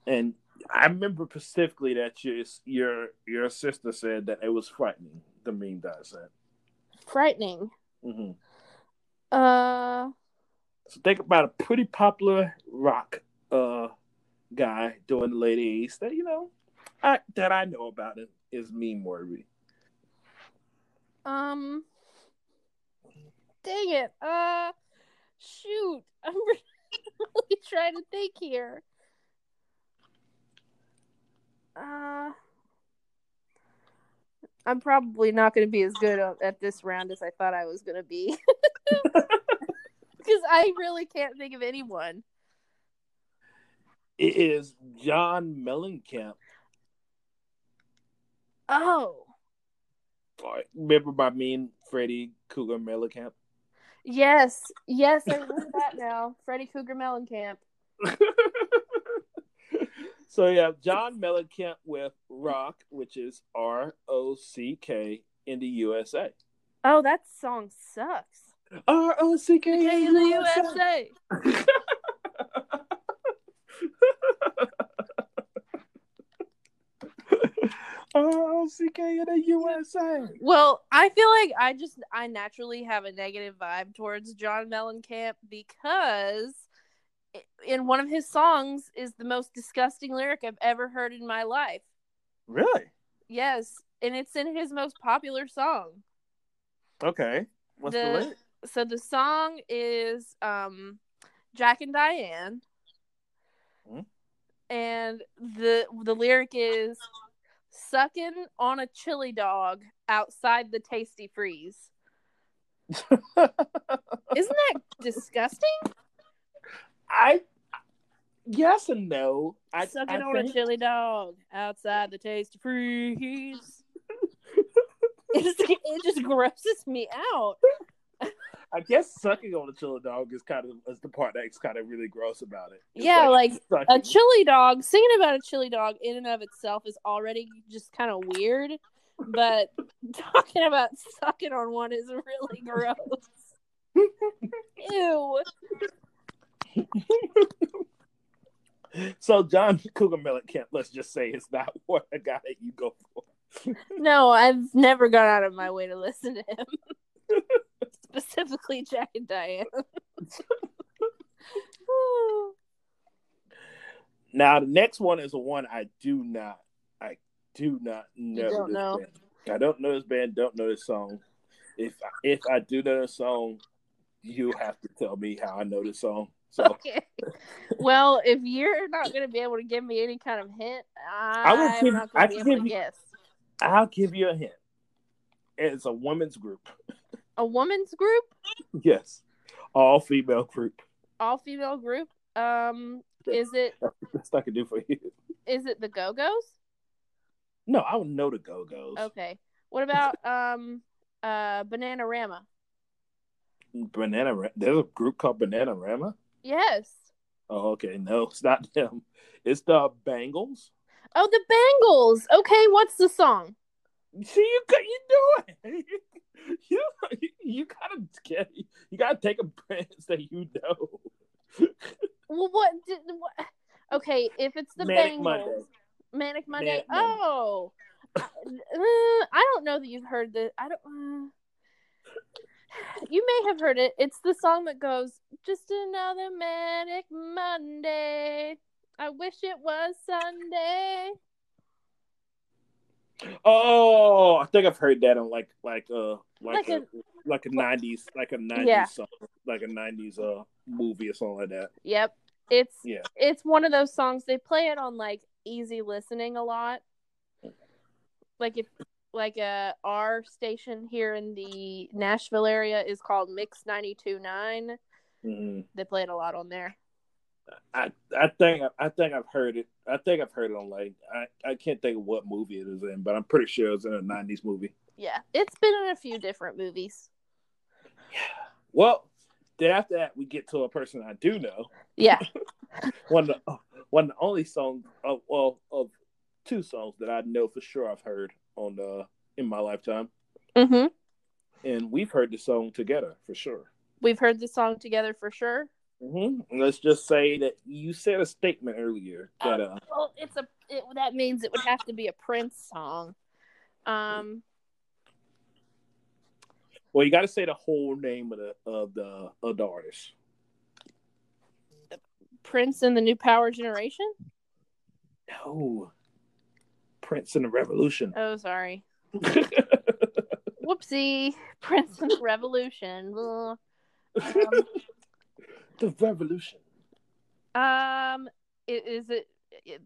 And I remember specifically that your your your sister said that it was frightening. The meme that I sent. Frightening. Mm-hmm. Uh, So think about a pretty popular rock uh guy doing the eighties that you know I, that I know about it is meme worthy. um, dang it. Uh, shoot. I'm really trying to think here. Uh, I'm probably not going to be as good at this round as I thought I was going to be. Because I really can't think of anyone. It is John Mellencamp. Oh, Remember by me and Freddy Cougar Mellencamp? Yes. Yes, I remember that now. Freddy Cougar Mellencamp. so yeah, John Mellencamp with Rock, which is R O C K in the USA. Oh, that song sucks. R O C K in the USA. R O C K in the USA. Well, I feel like I just I naturally have a negative vibe towards John Mellencamp because in one of his songs is the most disgusting lyric I've ever heard in my life. Really? Yes, and it's in his most popular song. Okay. What's the, The- lyric? So the song is um Jack and Diane. Hmm. And the the lyric is sucking on a chili dog outside the Tastee Freez. Isn't that disgusting? I yes and no. I sucking I on a chili dog outside the Tastee Freez. It just grosses me out. I guess sucking on a chili dog is kind of is the part that's kind of really gross about it. It's Yeah, like, A chili dog, singing about a chili dog in and of itself is already just kind of weird, but talking about sucking on one is really gross. Ew. So John Cougar Mellencamp, let's just say, is not what a guy that you go for. No, I've never gone out of my way to listen to him. Specifically, Jack and Diane. Now the next one is a one I do not, I do not know. don't this know. Band. I don't know this band. Don't know this song. If I, if I do know this song, you have to tell me how I know this song. So okay. Well, if you're not going to be able to give me any kind of hint, I'm will give- not going to be able to you- guess. I'll give you a hint. It's a women's group. A woman's group, Yes, all female group. all female group. Um, is it That's I can do for you. is it the Go Go's? No, I would know the Go Go's. Okay. What about um uh Banana Bananarama? Banana. There's a group called Bananarama. Yes. Oh, okay. No, it's not them. It's the Bangles. Oh, the Bangles. Okay, what's the song? See, you got you do it. You you gotta get you gotta take a brands that you know. Well, what? Did, what? Okay, if it's the Manic Bangles, Monday. Manic Monday. Manic Monday. Oh, I, uh, I don't know that you've heard the. I don't. Uh, you may have heard it. It's the song that goes, "Just another manic Monday. I wish it was Sunday." Oh, I think I've heard that on like like uh like, Like a, a- like a nineties like a nineties Yeah. song like a nineties uh movie or something like that. Yep, it's Yeah. it's one of those songs. They play it on like easy listening a lot. Like if like uh, our station here in the Nashville area is called Mix 92.9. mm They play it a lot on there. I I think I think I've heard it. I think I've heard it on like I, I can't think of what movie it is in, but I'm pretty sure it's in a '90s movie. Yeah, it's been in a few different movies. Yeah. Well, then after that we get to a person I do know. Yeah. One of the, one of the only songs of well of two songs that I know for sure I've heard on uh in my lifetime, mm-hmm. and we've heard the song together for sure. We've heard the song together for sure. Mm-hmm. Let's just say that you said a statement earlier that uh Well, it's a it, that means it would have to be a Prince song. Um, well you got to say the whole name of the of the of the artist. Prince and the New Power Generation. No. Prince and the Revolution. Oh, sorry. Whoopsie. Prince and the Revolution. Um, the Revolution. Um, is it, it,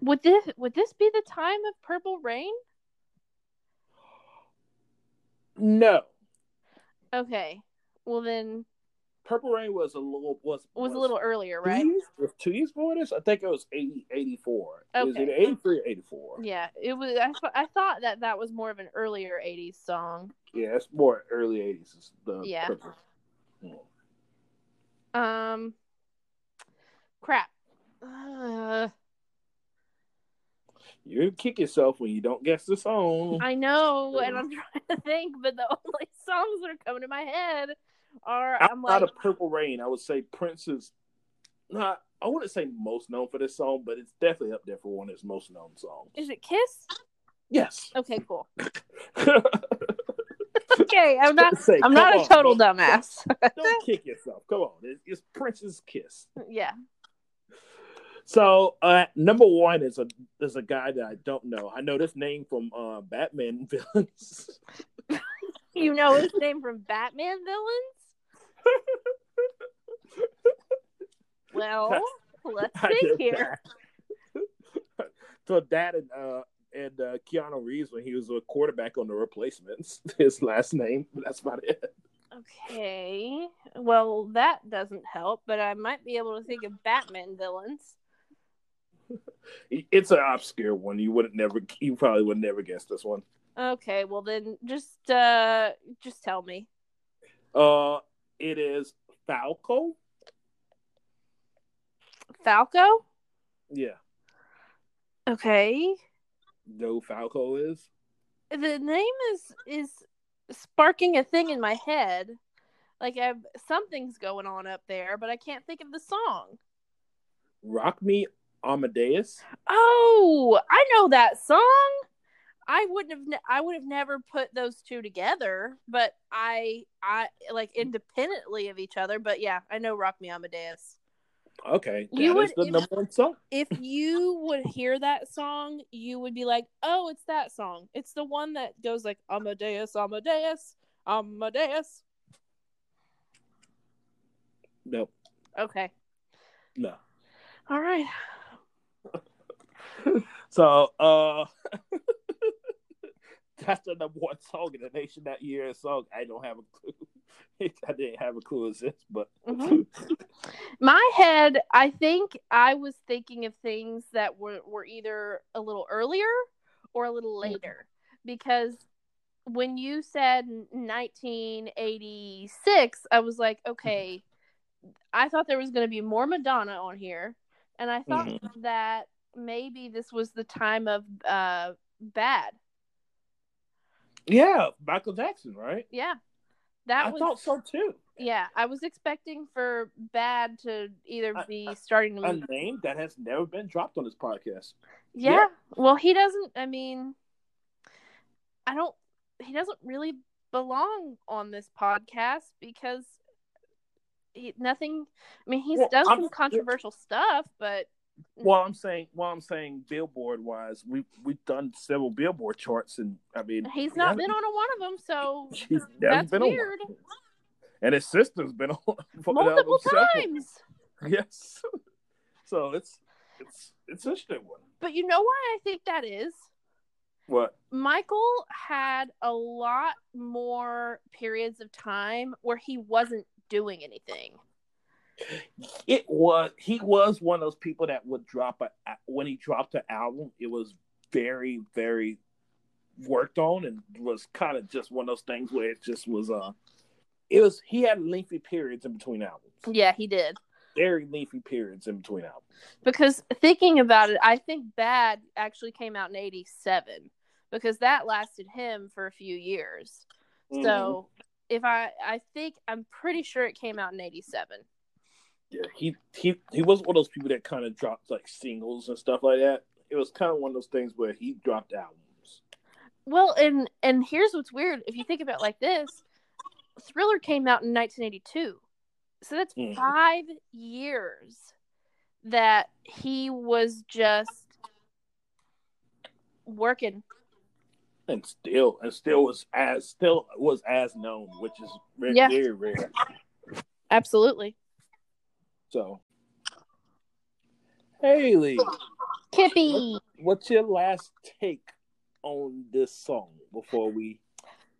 Would this would this be the time of Purple Rain? No. Okay. Well then, Purple Rain was a little was was a little earlier, right? Two years, was two years before this? I think it was 80, 84. It was Okay. either 83 or 84. Yeah, it was. I, th- I thought that that was more of an earlier '80s song. Yeah, it's more early 80s. is The Yeah. Purple. Um, crap. Uh, You kick yourself when you don't guess the song. I know, and I'm trying to think, but the only songs that are coming to my head are I'm Outside like, of Purple Rain, I would say Prince is not. I wouldn't say most known for this song, but it's definitely up there for one of his most known songs. is it Kiss? Yes. Okay, cool. Okay, I'm not. Say, I'm not a on, total don't- dumbass. Don't kick yourself. Come on, it's, it's Prince's Kiss. yeah. So uh, number one is a is a guy that I don't know. I know this name from uh, Batman villains. You know his name from Batman villains? Well, let's I see here. that. so that and uh and uh, Keanu Reeves when he was a quarterback on the replacements. His last name. That's about it. Okay. Well, that doesn't help, but I might be able to think of Batman villains. It's an obscure one. You wouldn't never. You probably would never guess this one. Okay. Well, then just uh just tell me. Uh, it is Falco. Falco. Yeah. Okay. No, Falco is. The name is is sparking a thing in my head. Like I've something's going on up there, but I can't think of the song. Rock Me Amadeus. Oh, I know that song. I wouldn't have. Ne- I would have never put those two together, but I, I like independently of each other. But yeah, I know "Rock Me Amadeus." Okay, You is would- the if- number one song. If you would hear that song, you would be like, "Oh, it's that song. It's the one that goes like Amadeus, Amadeus, Amadeus." No, Okay, no. all right. So, uh, that's the number one song in the nation that year. A song I don't have a clue. I didn't have a clue as this, but Mhm. My head, I think I was thinking of things that were, were either a little earlier or a little later. Because when you said 1986, I was like, okay, I thought there was going to be more Madonna on here. And I thought that maybe this was the time of uh, Bad. Yeah, Michael Jackson, right? Yeah. That I was thought so too. yeah, I was expecting for Bad to either I- be starting to A name that has never been dropped on this podcast. Yeah. Yeah. Well, he doesn't. I mean, I don't. He doesn't really belong on this podcast because he, nothing. I mean, he's Well, done I'm- some controversial stuff, but Well, I'm saying, well, I'm saying, Billboard wise, we we've done several Billboard charts, and I mean, he's not been on a one of them. So he's, that's been weird. And his sister's been on for- uh, Multiple several- times. Yes. So it's it's it's an interesting one. But you know why I think that is? What? Michael had a lot more periods of time where he wasn't doing anything. It was he was one of those people that would drop a when he dropped an album, it was very very worked on and was kind of just one of those things where it just was uh it was he had lengthy periods in between albums. Yeah, he did. Very lengthy periods in between albums. because thinking about it, I think Bad actually came out in '87 because that lasted him for a few years. Mm-hmm. So if I, I think I'm pretty sure it came out in '87. Yeah, he he he was one of those people that kind of dropped like singles and stuff like that. It was kind of one of those things where he dropped albums. Well, and and here's what's weird: if you think about it like this, Thriller came out in 1982, so that's Mhm. five years that he was just working. and still and still was as still was as known, which is very, Yeah. very rare. Absolutely, So, Haley, Kippy. what's your last take on this song before we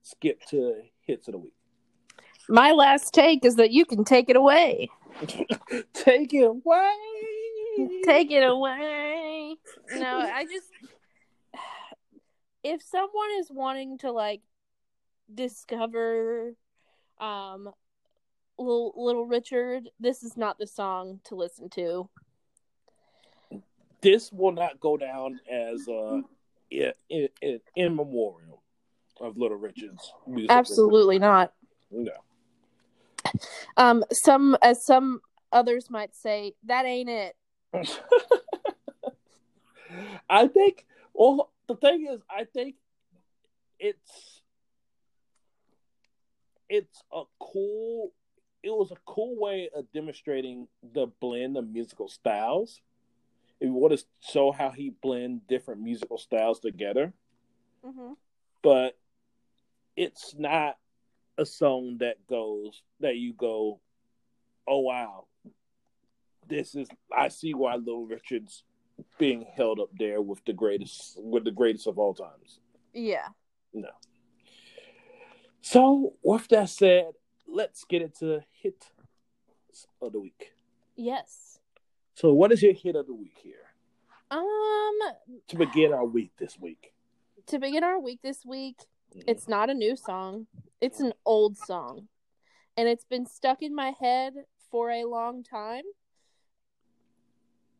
skip to hits of the week? My last take is that you can take it away. Take it away. Take it away. No, I just if someone is wanting to like discover um little little Richard, this is not the song to listen to. This will not go down as uh in, in, in, in memorial of Little Richard's music. Absolutely not. No. Um some as some others might say, that ain't it. I think. Well, the thing is, I think it's it's a cool. It was a cool way of demonstrating the blend of musical styles. If you want to show how he blend different musical styles together, Mm-hmm. but it's not a song that goes that you go, oh wow, this is I see why Little Richard's being held up there with the greatest with the greatest of all times. Yeah. No. So with that said, let's get into hit of the week. Yes. So what is your hit of the week here? Um To begin our week this week. to begin our week this week, Mm. it's not a new song. It's an old song. And it's been stuck in my head for a long time.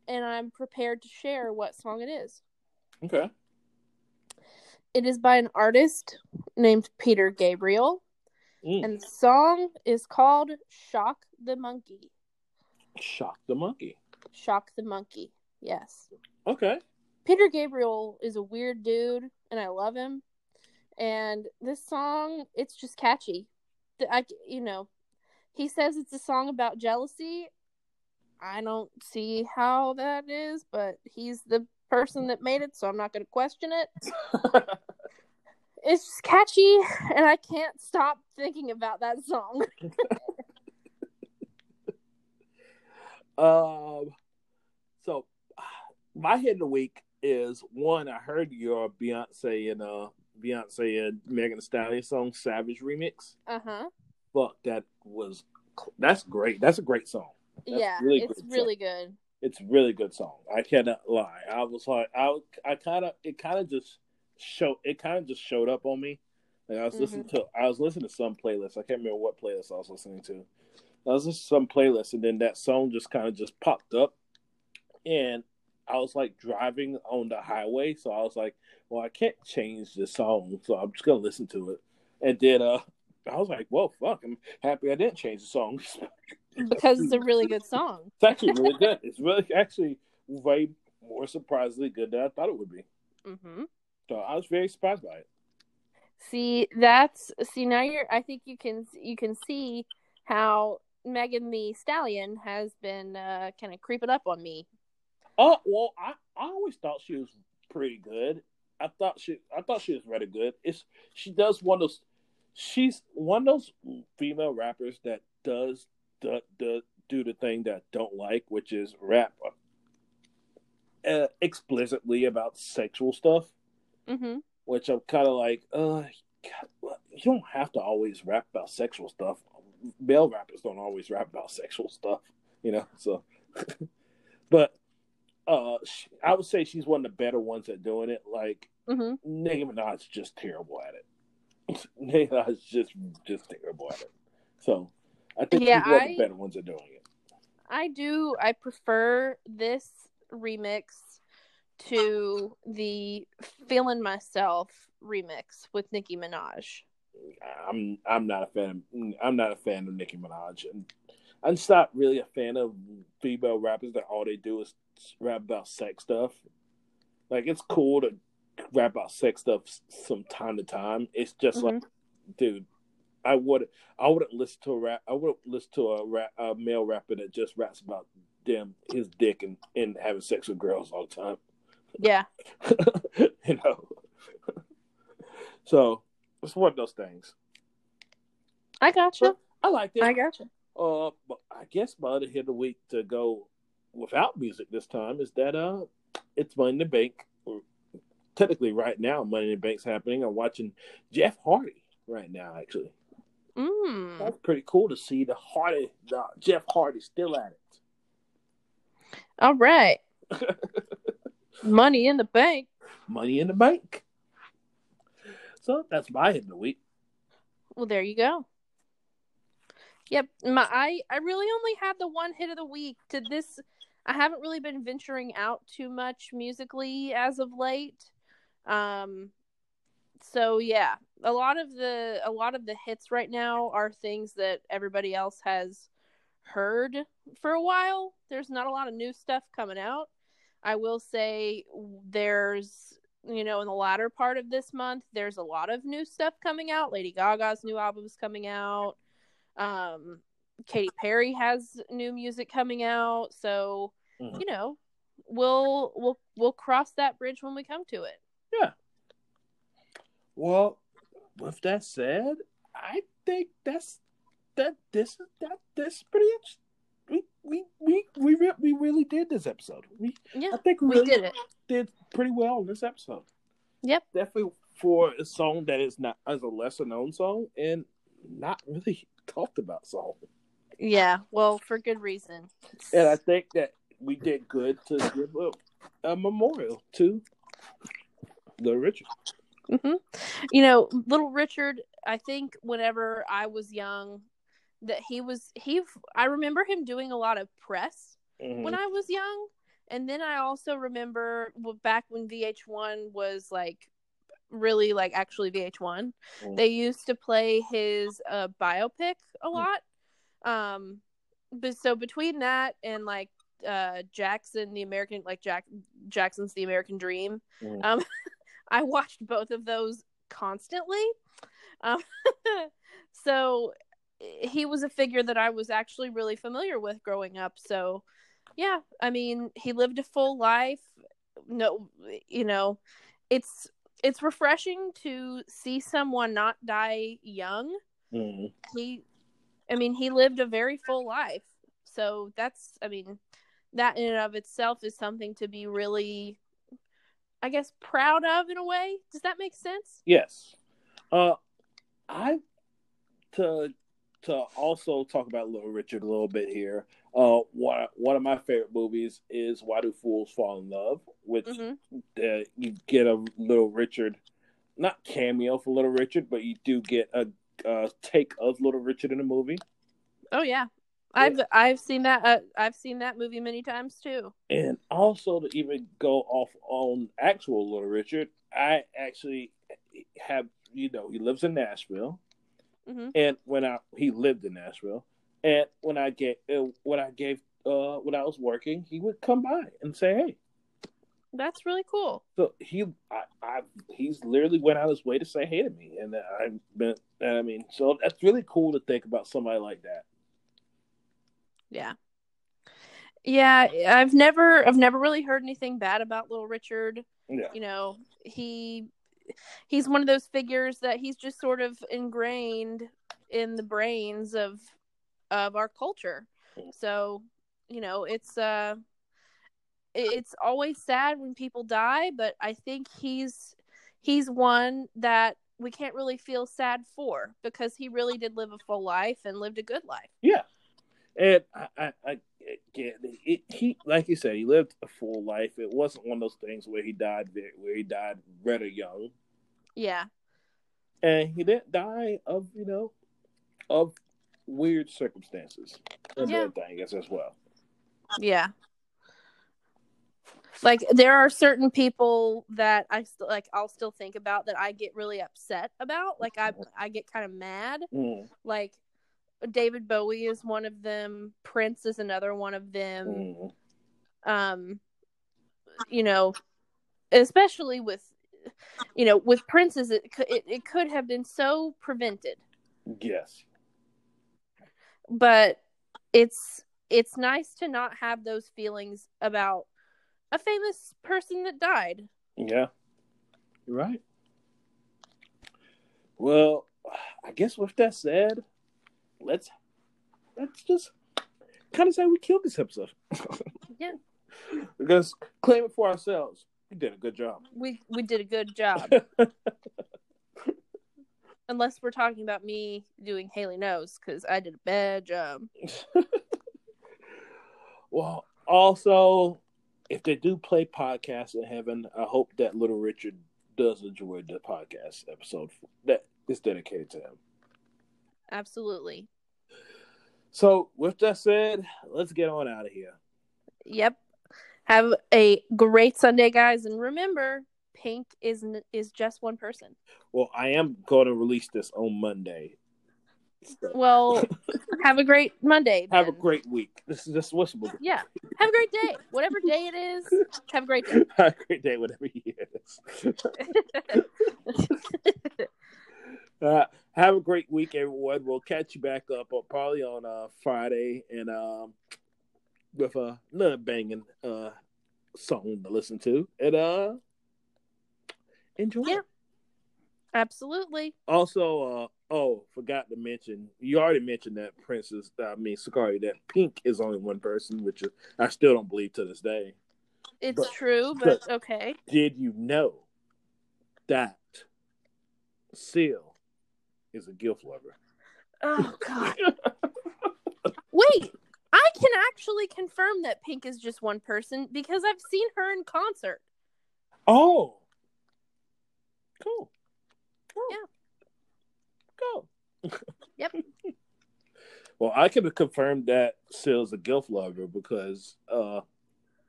And I'm prepared to share what song it is. Okay. It is by an artist named Peter Gabriel. Mm. And the song is called Shock the Monkey. Shock the monkey. Shock the Monkey. Yes. Okay. Peter Gabriel is a weird dude, and I love him. And this song, it's just catchy. I, you know, he says it's a song about jealousy. I don't see how that is, but he's the person that made it, so I'm not going to question it. It's catchy, and I can't stop thinking about that song. Um, so my hit of the week is one. I heard your Beyonce and uh Beyonce and Megan Thee Stallion song "Savage" remix. Uh huh. Fuck, that was that's great. That's a great song. That's Yeah, really it's really good. It's a really good song. I cannot lie. I was like, I I kind of it kind of just show it kind of just showed up on me. Like I was listening to I was listening to some playlist. I can't remember what playlist I was listening to. I was listening to some playlist, and then that song just kind of just popped up, and I was like driving on the highway, so I was like, well, I can't change the song, so I'm just gonna listen to it. And then uh, I was like, well, fuck, I'm happy I didn't change the song. Because it's a really good song. It's actually really good. It's really actually way more surprisingly good than I thought it would be. hmm So I was very surprised by it. See, that's see now you're. I think you can you can see how Megan Thee Stallion has been uh, kind of creeping up on me. Oh well, I, I always thought she was pretty good. I thought she I thought she was really good. It's she does one of those. She's one of those female rappers that does the, the do the thing that I don't like, which is rap uh, explicitly about sexual stuff. Hmm which I'm kind of like, uh, God, you don't have to always rap about sexual stuff. Male rappers don't always rap about sexual stuff, you know. So, but uh, she, I would say she's one of the better ones at doing it. Like hmm Nicki Minaj is just terrible at it. Nicki Minaj is just just terrible at it. So, I think Yeah, she's one of the better ones at doing it. I do. I prefer this remix to the "Feeling Myself" remix with Nicki Minaj. I'm I'm not a fan. Of, I'm not a fan of Nicki Minaj, and I'm just not really a fan of female rappers that all they do is rap about sex stuff. Like it's cool to rap about sex stuff from time to time. It's just mm-hmm. like, dude, I would I wouldn't listen to a rap. I wouldn't listen to a rap a male rapper that just raps about them his dick and and having sex with girls all the time. Yeah, you know. so it's one of those things. I gotcha. I liked it. I gotcha. Uh, but I guess my other hit of the week to go without music this time is that uh, it's Money in the Bank. Technically, right now, Money in the Bank's happening. I'm watching Jeff Hardy right now. Actually, Mm. that's pretty cool to see the Hardy, the Jeff Hardy, still at it. All right. Money in the bank. Money in the Bank. So that's my hit of the week. Well, there you go. Yep, my I I really only had the one hit of the week. To this, I haven't really been venturing out too much musically as of late. Um, so yeah, a lot of the a lot of the hits right now are things that everybody else has heard for a while. There's not a lot of new stuff coming out. I will say there's you know in the latter part of this month there's a lot of new stuff coming out. Lady Gaga's new album's coming out. Um Katy Perry has new music coming out. So, Mhm. you know, we'll we'll we'll cross that bridge when we come to it. Yeah. Well, with that said, I think that's that. This is that. This is pretty. We we we re- we really did this episode. We Yeah, I think we, we really did it. did pretty well in this episode. Yep. Definitely for a song that is not as a lesser known song and not really talked about song. Yeah, well, for good reason. And I think that we did good to give a, a memorial to the Richard. hmm You know, little Richard. I think whenever I was young, that he was he. I remember him doing a lot of press Mhm. when I was young, and then I also remember back when VH1 was like really like actually VH1. Mm. They used to play his uh, biopic a Mm. lot. Um, but so between that and like uh Jackson, the American like Jack Jackson's The American Dream, Mm. um, I watched both of those constantly. Um, so he was a figure that I was actually really familiar with growing up. So yeah, I mean, he lived a full life. No, you know, it's it's refreshing to see someone not die young. Mhm. He, I mean, he lived a very full life. So that's, I mean, that in and of itself is something to be really, I guess, proud of in a way. Does that make sense? Yes. Uh, I to to also talk about Little Richard a little bit here. Uh, one one of my favorite movies is Why Do Fools Fall in Love, which hmm uh, you get a Little Richard, not cameo for Little Richard, but you do get a, uh take of Little Richard in the movie. Oh yeah, I've I've seen that. Uh, I've seen that movie many times too. And also to even go off on actual Little Richard, I actually have you know he lives in Nashville. Hmm and when I he lived in Nashville, and when I get uh, when I gave uh when I was working, he would come by and say, "Hey." That's really cool. So he, I, I, he's literally went out his way to say hey to me, and I've been, and I mean, so that's really cool to think about somebody like that. Yeah. Yeah, I've never I've never really heard anything bad about Little Richard. Yeah, You know, he he's one of those figures that he's just sort of ingrained in the brains of of our culture. So, you know, it's uh it's always sad when people die, but I think he's he's one that we can't really feel sad for because he really did live a full life and lived a good life. yeah, and I, I, I get it, he, like you said, he lived a full life. It wasn't one of those things where he died, very, where he died rather young. Yeah. and he didn't die of you know of weird circumstances and Yeah. things as well. Yeah. Like there are certain people that I still like I'll still think about that I get really upset about. Like I I get kind of mad. Mm, Like David Bowie is one of them, Prince is another one of them. mm, Um you know, especially with you know, with Prince's it could it, it could have been so prevented. yes, but it's it's nice to not have those feelings about a famous person that died. yeah, you're right. Well, I guess with that said, let's let's just kind of say we killed this episode. Yeah. because claim it for ourselves. We did a good job. We we did a good job. Unless we're talking about me doing Haley knows because I did a bad job. well, also, if they do play podcasts in heaven, I hope that Little Richard does enjoy the podcast episode that is dedicated to him. Absolutely. So, with that said, let's get on out of here. Yep. Have a great Sunday, guys, and remember, pink is is just one person. Well, I am going to release this on Monday. So, Well, have a great Monday. have a great week. This is just what's yeah. Have a great day. Whatever day it is, have a great day. have a great day, whatever year it is. Uh, have a great week, everyone. We'll catch you back up uh, probably on uh, Friday and um, with uh, another banging uh, song to listen to. And uh, enjoy. Yeah. Absolutely. Also, uh, oh, forgot to mention. You already mentioned that Princess. I mean, Sakari. That Pink is only one person, which is, I still don't believe to this day. It's But- true, but okay. Did you know that Seal is a gift lover? Oh god. Wait, can actually confirm that Pink is just one person because I've seen her in concert. Oh, cool. cool. Yeah. Cool. Yep. well, I can confirm that Seal's a gift lover because uh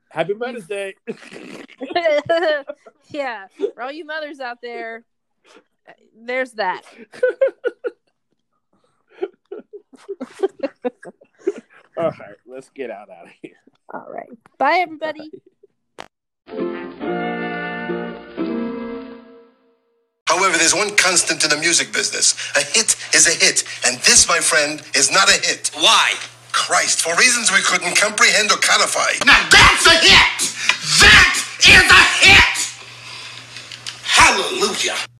Happy Mother's Day. yeah, for all you mothers out there, there's that. All right, let's get out out of here. All right. Bye, everybody. However, there's one constant in the music business. A hit is a hit, and this, my friend, is not a hit. Why? Christ, for reasons we couldn't comprehend or codify. Now that's a hit! That is a hit! Hallelujah!